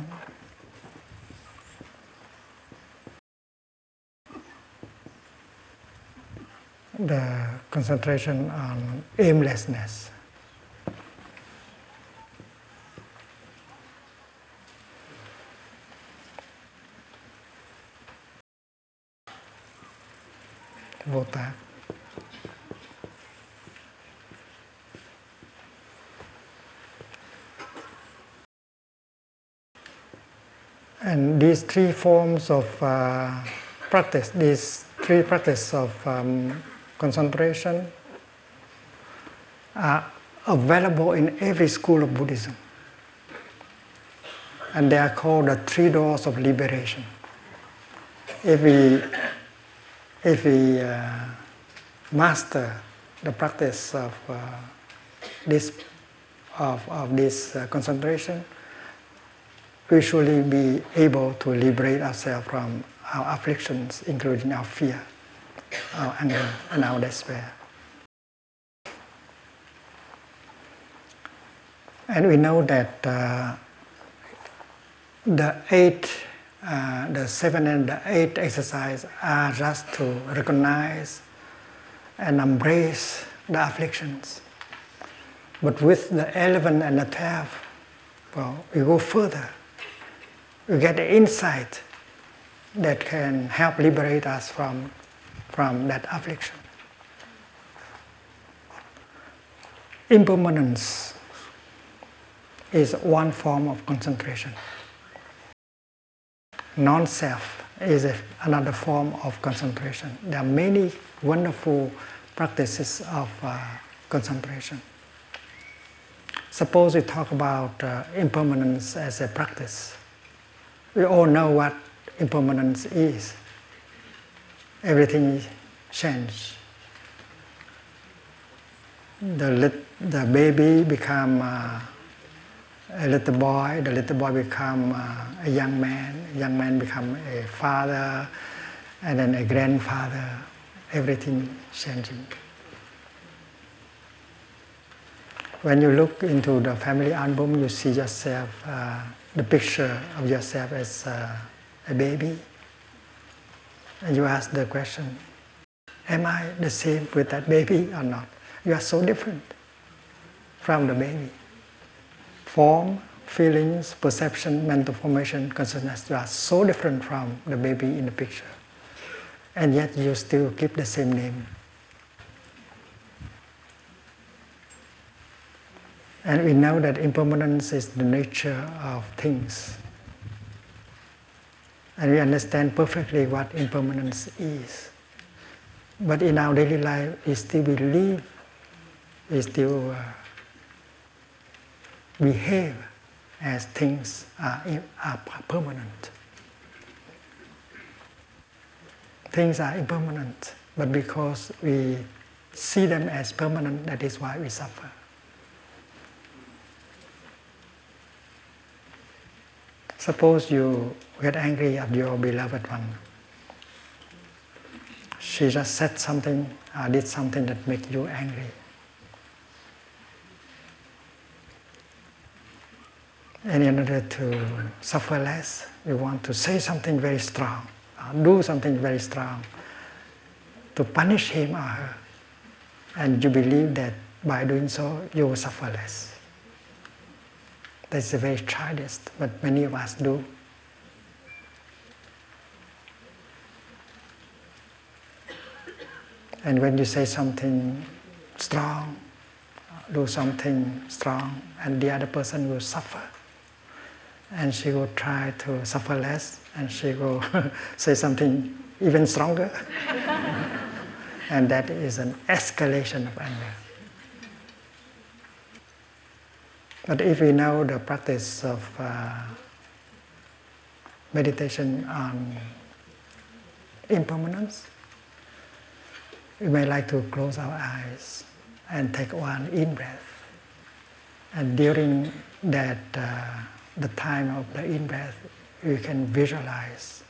the concentration on aimlessness. Tác and these three forms of uh, practice these three practice of um, concentration are available in every school of buddhism. And they are called the three doors of liberation. We if we uh, master the practice of uh, this of, of this uh, concentration, we surely be able to liberate ourselves from our afflictions, including our fear, our anger, and our despair. And we know that uh, the eight uh, the seven and the eight exercise are just to recognize and embrace the afflictions. But with the eleven and the twelve, well, we go further. We get the insight that can help liberate us from, from that affliction. Impermanence is one form of concentration non-self is a, another form of concentration. There are many wonderful practices of uh, concentration. Suppose we talk about uh, impermanence as a practice. We all know what impermanence is. Everything changes. The, the baby become uh, a little boy, the little boy become uh, a young man, young man become a father, and then a grandfather, everything changing. When you look into the family album, you see yourself, uh, the picture of yourself as uh, a baby, and you ask the question, am I the same with that baby or not? You are so different from the baby form, feelings, perception, mental formation, consciousness are so different from the baby in the picture. And yet you still keep the same name. And we know that impermanence is the nature of things. And we understand perfectly what impermanence is. But in our daily life, we still believe, we still uh, behave as things are, are permanent. Things are impermanent, but because we see them as permanent, that is why we suffer. Suppose you get angry at your beloved one. She just said something, or did something that makes you angry. And in order to suffer less, you want to say something very strong, uh, do something very strong to punish him or her. And you believe that by doing so, you will suffer less. That's a very childish, but many of us do. And when you say something strong, do something strong, and the other person will suffer and she will try to suffer less and she will say something even stronger. and that is an escalation of anger. But if we know the practice of uh, meditation on impermanence, we may like to close our eyes and take one in breath. And during that uh, the time of the in breath, you can visualize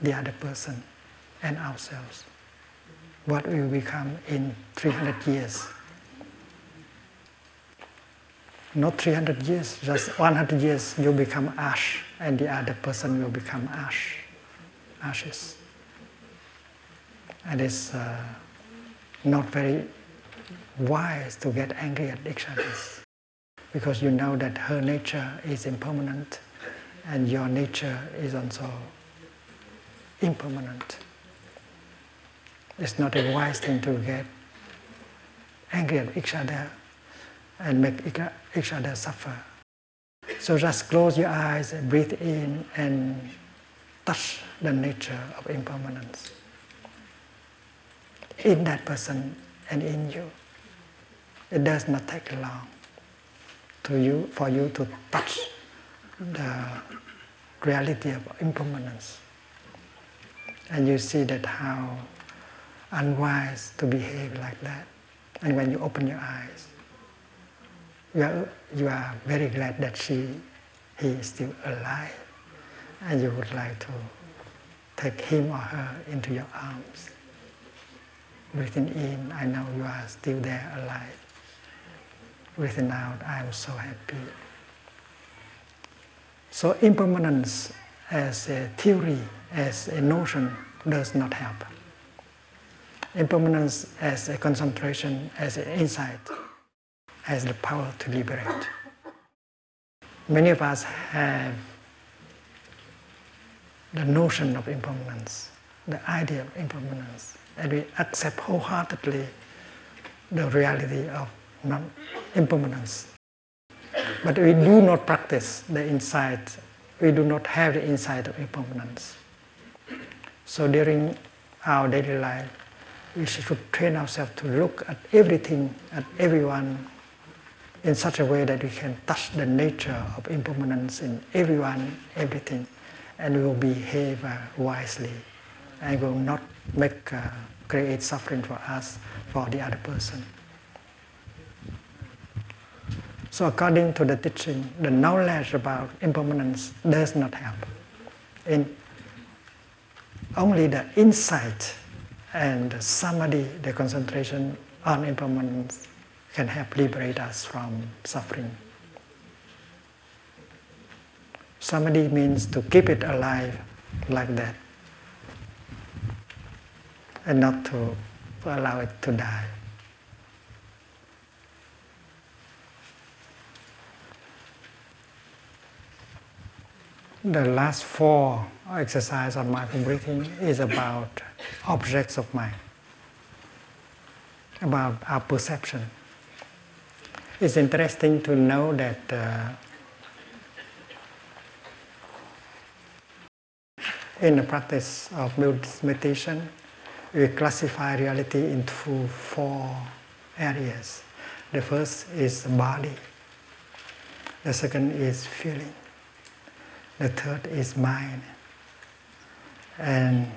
the other person and ourselves. What we will become in 300 years. Not 300 years, just 100 years, you become ash, and the other person will become ash, ashes. And it's uh, not very wise to get angry at each other because you know that her nature is impermanent and your nature is also impermanent. It's not a wise thing to get angry at each other and make each other suffer. So just close your eyes and breathe in and touch the nature of impermanence in that person and in you. It does not take long to you for you to touch the reality of impermanence. And you see that how unwise to behave like that. And when you open your eyes, you are, you are very glad that she, he is still alive. And you would like to take him or her into your arms. Breathing in, I know you are still there alive. Breathing out, I am so happy. So impermanence as a theory, as a notion, does not help. Impermanence as a concentration, as an insight, has the power to liberate. Many of us have the notion of impermanence, the idea of impermanence, and we accept wholeheartedly the reality of impermanence. But we do not practice the insight, we do not have the insight of impermanence. So during our daily life, we should train ourselves to look at everything, at everyone, in such a way that we can touch the nature of impermanence in everyone, everything, and we will behave uh, wisely and will not make uh, create suffering for us, for the other person. So according to the teaching, the knowledge about impermanence does not help. In only the insight and samadhi, the concentration on impermanence, can help liberate us from suffering. Samadhi means to keep it alive like that and not to allow it to die. The last four exercise on mindful breathing is about objects of mind, about our perception. It's interesting to know that uh, in the practice of Buddhist meditation, we classify reality into four areas. The first is body, the second is feeling, the third is mind. And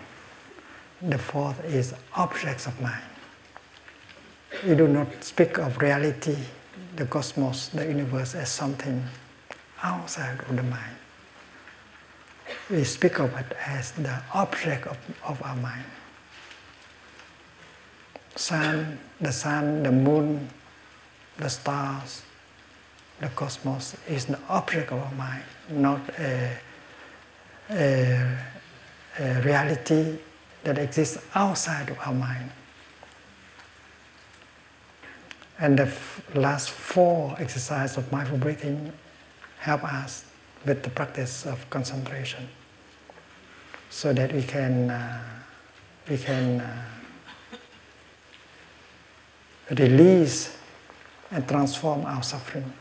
the fourth is objects of mind. We do not speak of reality, the cosmos, the universe as something outside of the mind. We speak of it as the object of, of our mind. Sun, the sun, the moon, the stars, the cosmos is the object of our mind, not a, a, a reality that exists outside of our mind. And the last four exercises of mindful breathing help us with the practice of concentration, so that we can uh, we can uh, release and transform our suffering.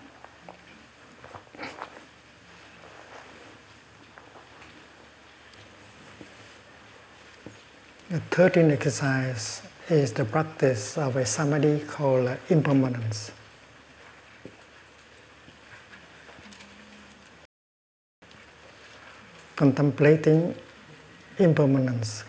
The 13th exercise is the practice of a samadhi called impermanence. Contemplating impermanence.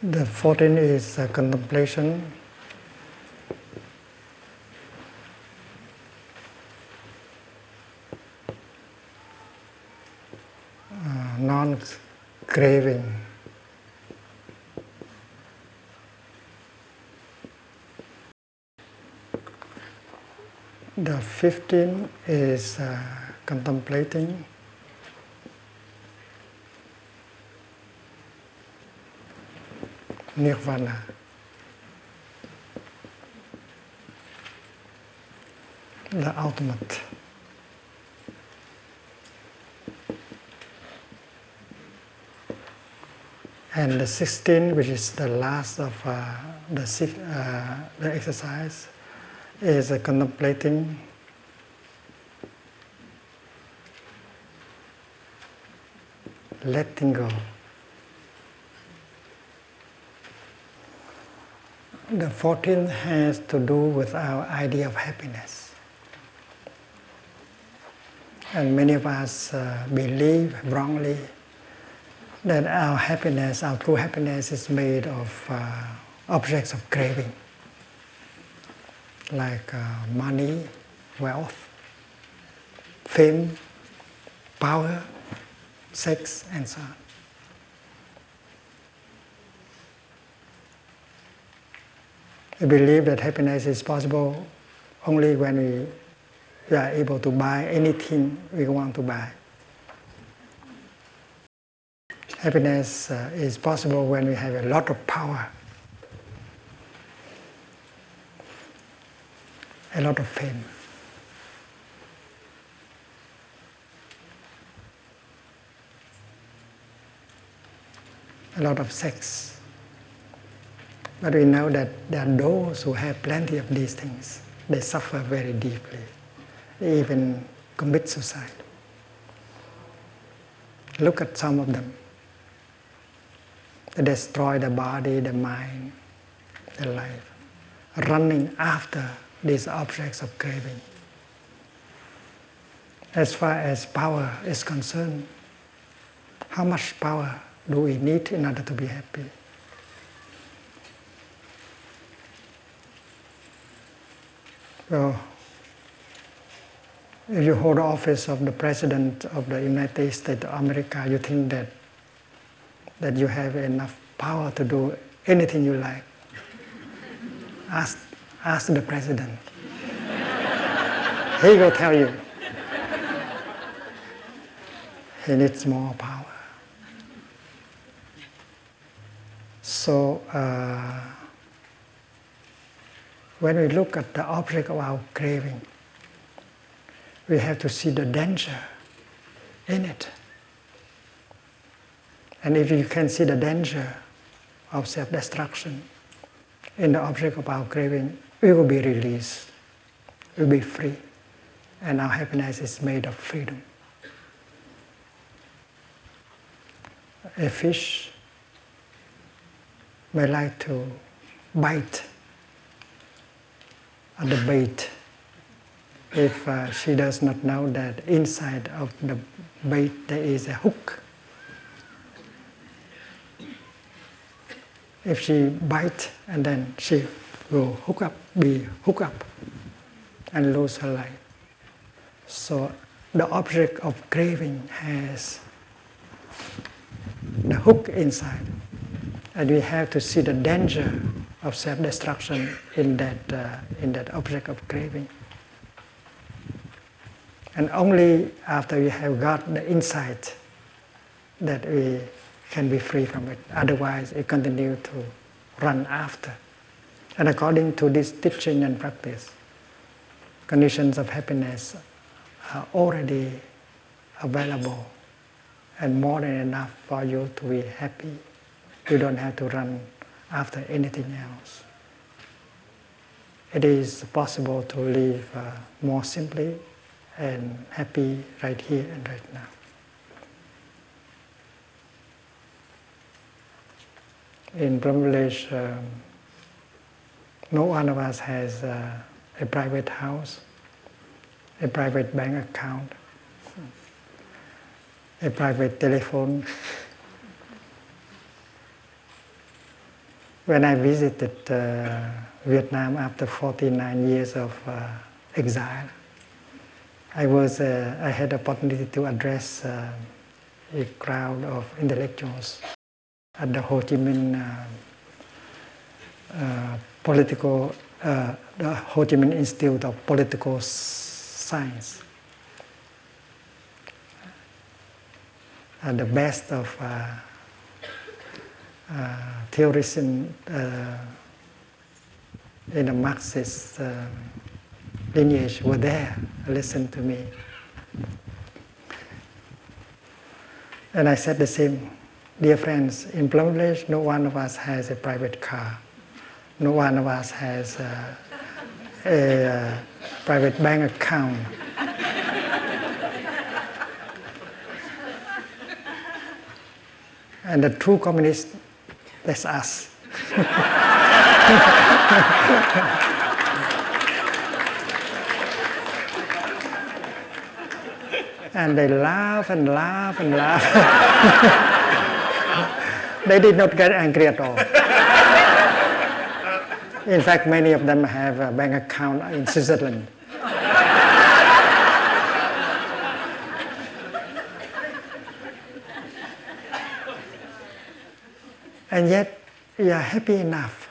The 14th is contemplation non-craving. The 15 is uh, contemplating nirvana. The ultimate. And the 16, which is the last of uh, the, uh, the exercise, is contemplating letting go. The 14th has to do with our idea of happiness. And many of us uh, believe wrongly that our happiness, our true happiness, is made of uh, objects of craving, like uh, money, wealth, fame, power, sex, and so on. We believe that happiness is possible only when we, we are able to buy anything we want to buy. Happiness uh, is possible when we have a lot of power, a lot of fame. A lot of sex. But we know that there are those who have plenty of these things. They suffer very deeply. They even commit suicide. Look at some of them. They destroy the body, the mind, the life, running after these objects of craving. As far as power is concerned, how much power do we need in order to be happy? So, if you hold the office of the President of the United States of America, you think that that you have enough power to do anything you like. Ask, ask the president. he will tell you. He needs more power. So, uh, when we look at the object of our craving, we have to see the danger in it. And if you can see the danger of self destruction in the object of our craving, we will be released, we will be free, and our happiness is made of freedom. A fish may like to bite at the bait if uh, she does not know that inside of the bait there is a hook if she bites and then she will hook up, be hooked up and lose her life. So the object of craving has the hook inside. And we have to see the danger of self-destruction in that, uh, in that object of craving. And only after we have got the insight that we can be free from it. Otherwise, it continue to run after. And according to this teaching and practice, conditions of happiness are already available and more than enough for you to be happy. You don't have to run after anything else. It is possible to live uh, more simply and happy right here and right now. in Brahma um, no one of us has uh, a private house, a private bank account, a private telephone. when I visited uh, Vietnam after 49 years of uh, exile, I was uh, I had the opportunity to address uh, a crowd of intellectuals at the Ho Chi Minh uh, uh, political, the Ho Chi Minh Institute of Political Science. The best of uh, uh, theorists in, the Marxist lineage were there, listen to me. And I said the same, dear friends, in Plum Village, no one of us has a private car. No one of us has a, a, a private bank account. and the true communists, that's us. and they laugh and laugh and laugh. they did not get angry at all. In fact, many of them have a bank account in Switzerland. And yet, we are happy enough.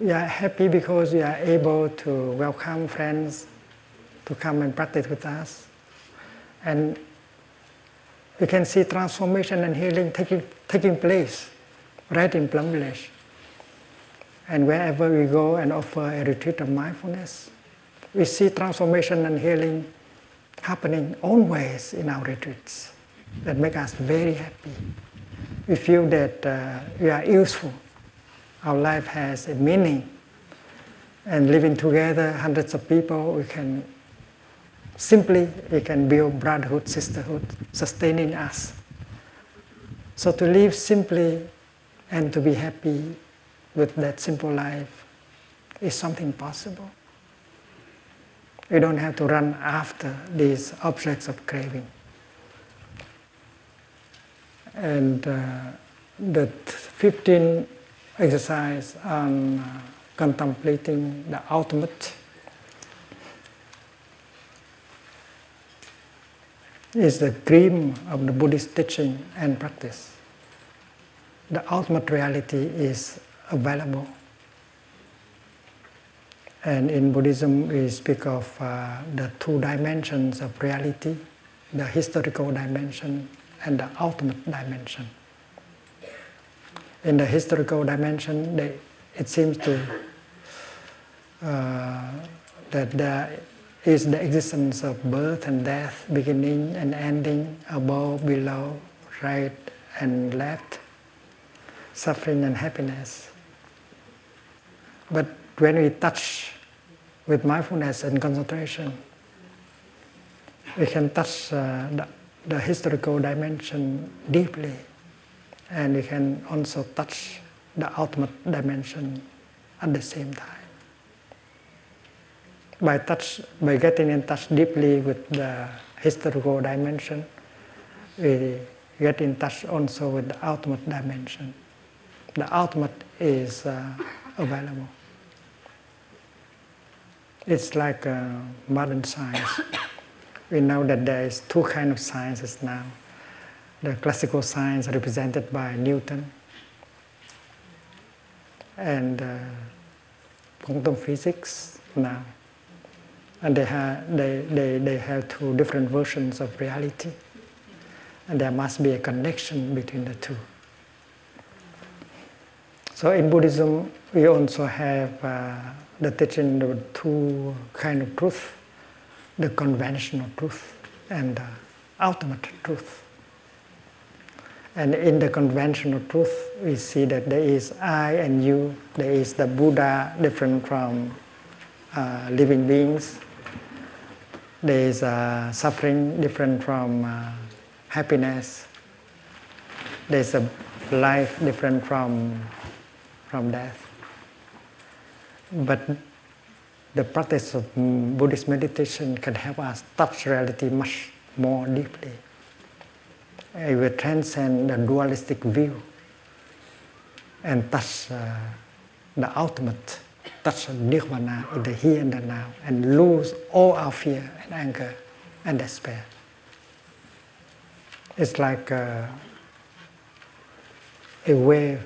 We are happy because we are able to welcome friends to come and practice with us. And we can see transformation and healing taking, taking place right in Plum Village. And wherever we go and offer a retreat of mindfulness, we see transformation and healing happening always in our retreats that make us very happy. We feel that uh, we are useful. Our life has a meaning. And living together, hundreds of people, we can Simply, we can build brotherhood, sisterhood, sustaining us. So to live simply and to be happy with that simple life is something possible. We don't have to run after these objects of craving. And uh, the 15 exercise on uh, contemplating the ultimate is the cream of the Buddhist teaching and practice. The ultimate reality is available. And in Buddhism, we speak of uh, the two dimensions of reality the historical dimension and the ultimate dimension. In the historical dimension, they, it seems to uh, that there is the existence of birth and death, beginning and ending, above, below, right and left, suffering and happiness. But when we touch with mindfulness and concentration, we can touch uh, the, the historical dimension deeply, and you can also touch the ultimate dimension at the same time by touch, by getting in touch deeply with the historical dimension, we get in touch also with the ultimate dimension. The ultimate is uh, available. It's like uh, modern science. We know that there is two kinds of sciences now. The classical science represented by Newton and uh, quantum physics now and they have, they, they, they have two different versions of reality. And there must be a connection between the two. So in Buddhism, we also have uh, the teaching of two kind of truth, the conventional truth and the ultimate truth. And in the conventional truth, we see that there is I and you, there is the Buddha different from uh, living beings, there is uh, suffering different from uh, happiness. There is a life different from from death. But the practice of Buddhist meditation can help us touch reality much more deeply. It will transcend the dualistic view and touch uh, the ultimate touch nirvana in the here and the now and lose all our fear and anger and despair. It's like a, a wave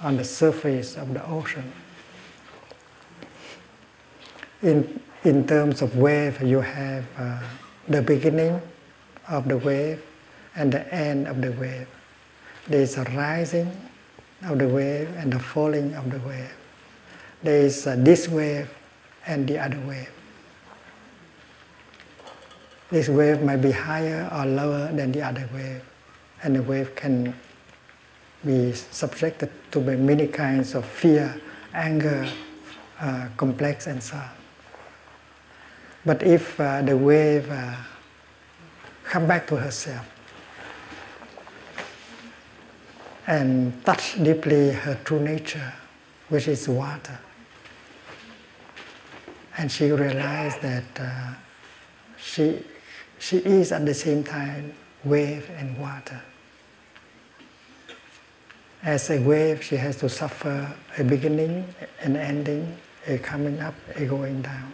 on the surface of the ocean. In, in terms of wave, you have uh, the beginning of the wave and the end of the wave. There is a rising of the wave and the falling of the wave. There is uh, this wave and the other wave. This wave might be higher or lower than the other wave, and the wave can be subjected to many kinds of fear, anger, uh, complex, and so on. But if uh, the wave uh, come back to herself and touch deeply her true nature, which is water, and she realized that uh, she she is at the same time wave and water. As a wave, she has to suffer a beginning, an ending, a coming up, a going down.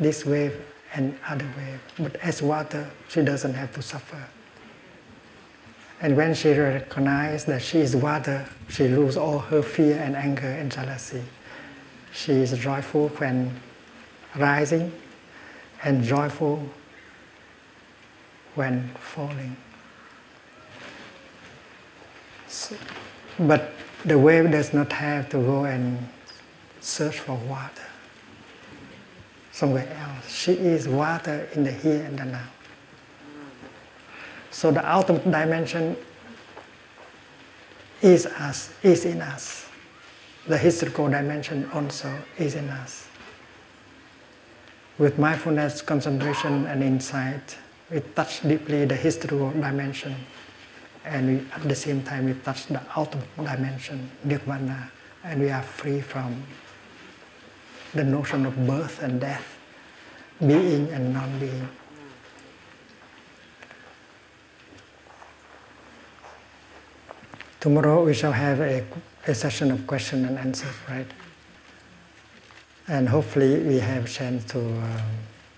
This wave and other wave. But as water, she doesn't have to suffer. And when she recognizes that she is water, she loses all her fear and anger and jealousy. She is joyful when rising and joyful when falling. So, but the wave does not have to go and search for water somewhere else. She is water in the here and the now. So the ultimate dimension is us, is in us. The historical dimension also is in us. With mindfulness, concentration, and insight, we touch deeply the historical dimension, and we, at the same time we touch the ultimate dimension, nirvana, and we are free from the notion of birth and death, being and non-being. Tomorrow we shall have a, a session of question and answers, right? And hopefully we have chance to, um,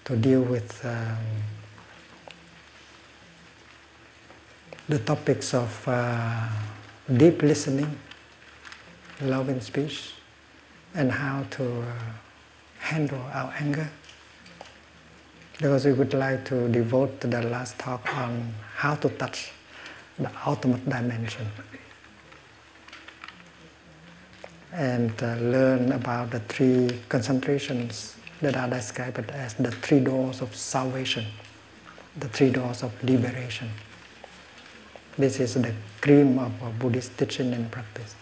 to deal with um, the topics of uh, deep listening, loving speech, and how to uh, handle our anger. Because we would like to devote the last talk on how to touch the ultimate dimension and uh, learn about the three concentrations that are described as the three doors of salvation, the three doors of liberation. This is the cream of Buddhist teaching and practice.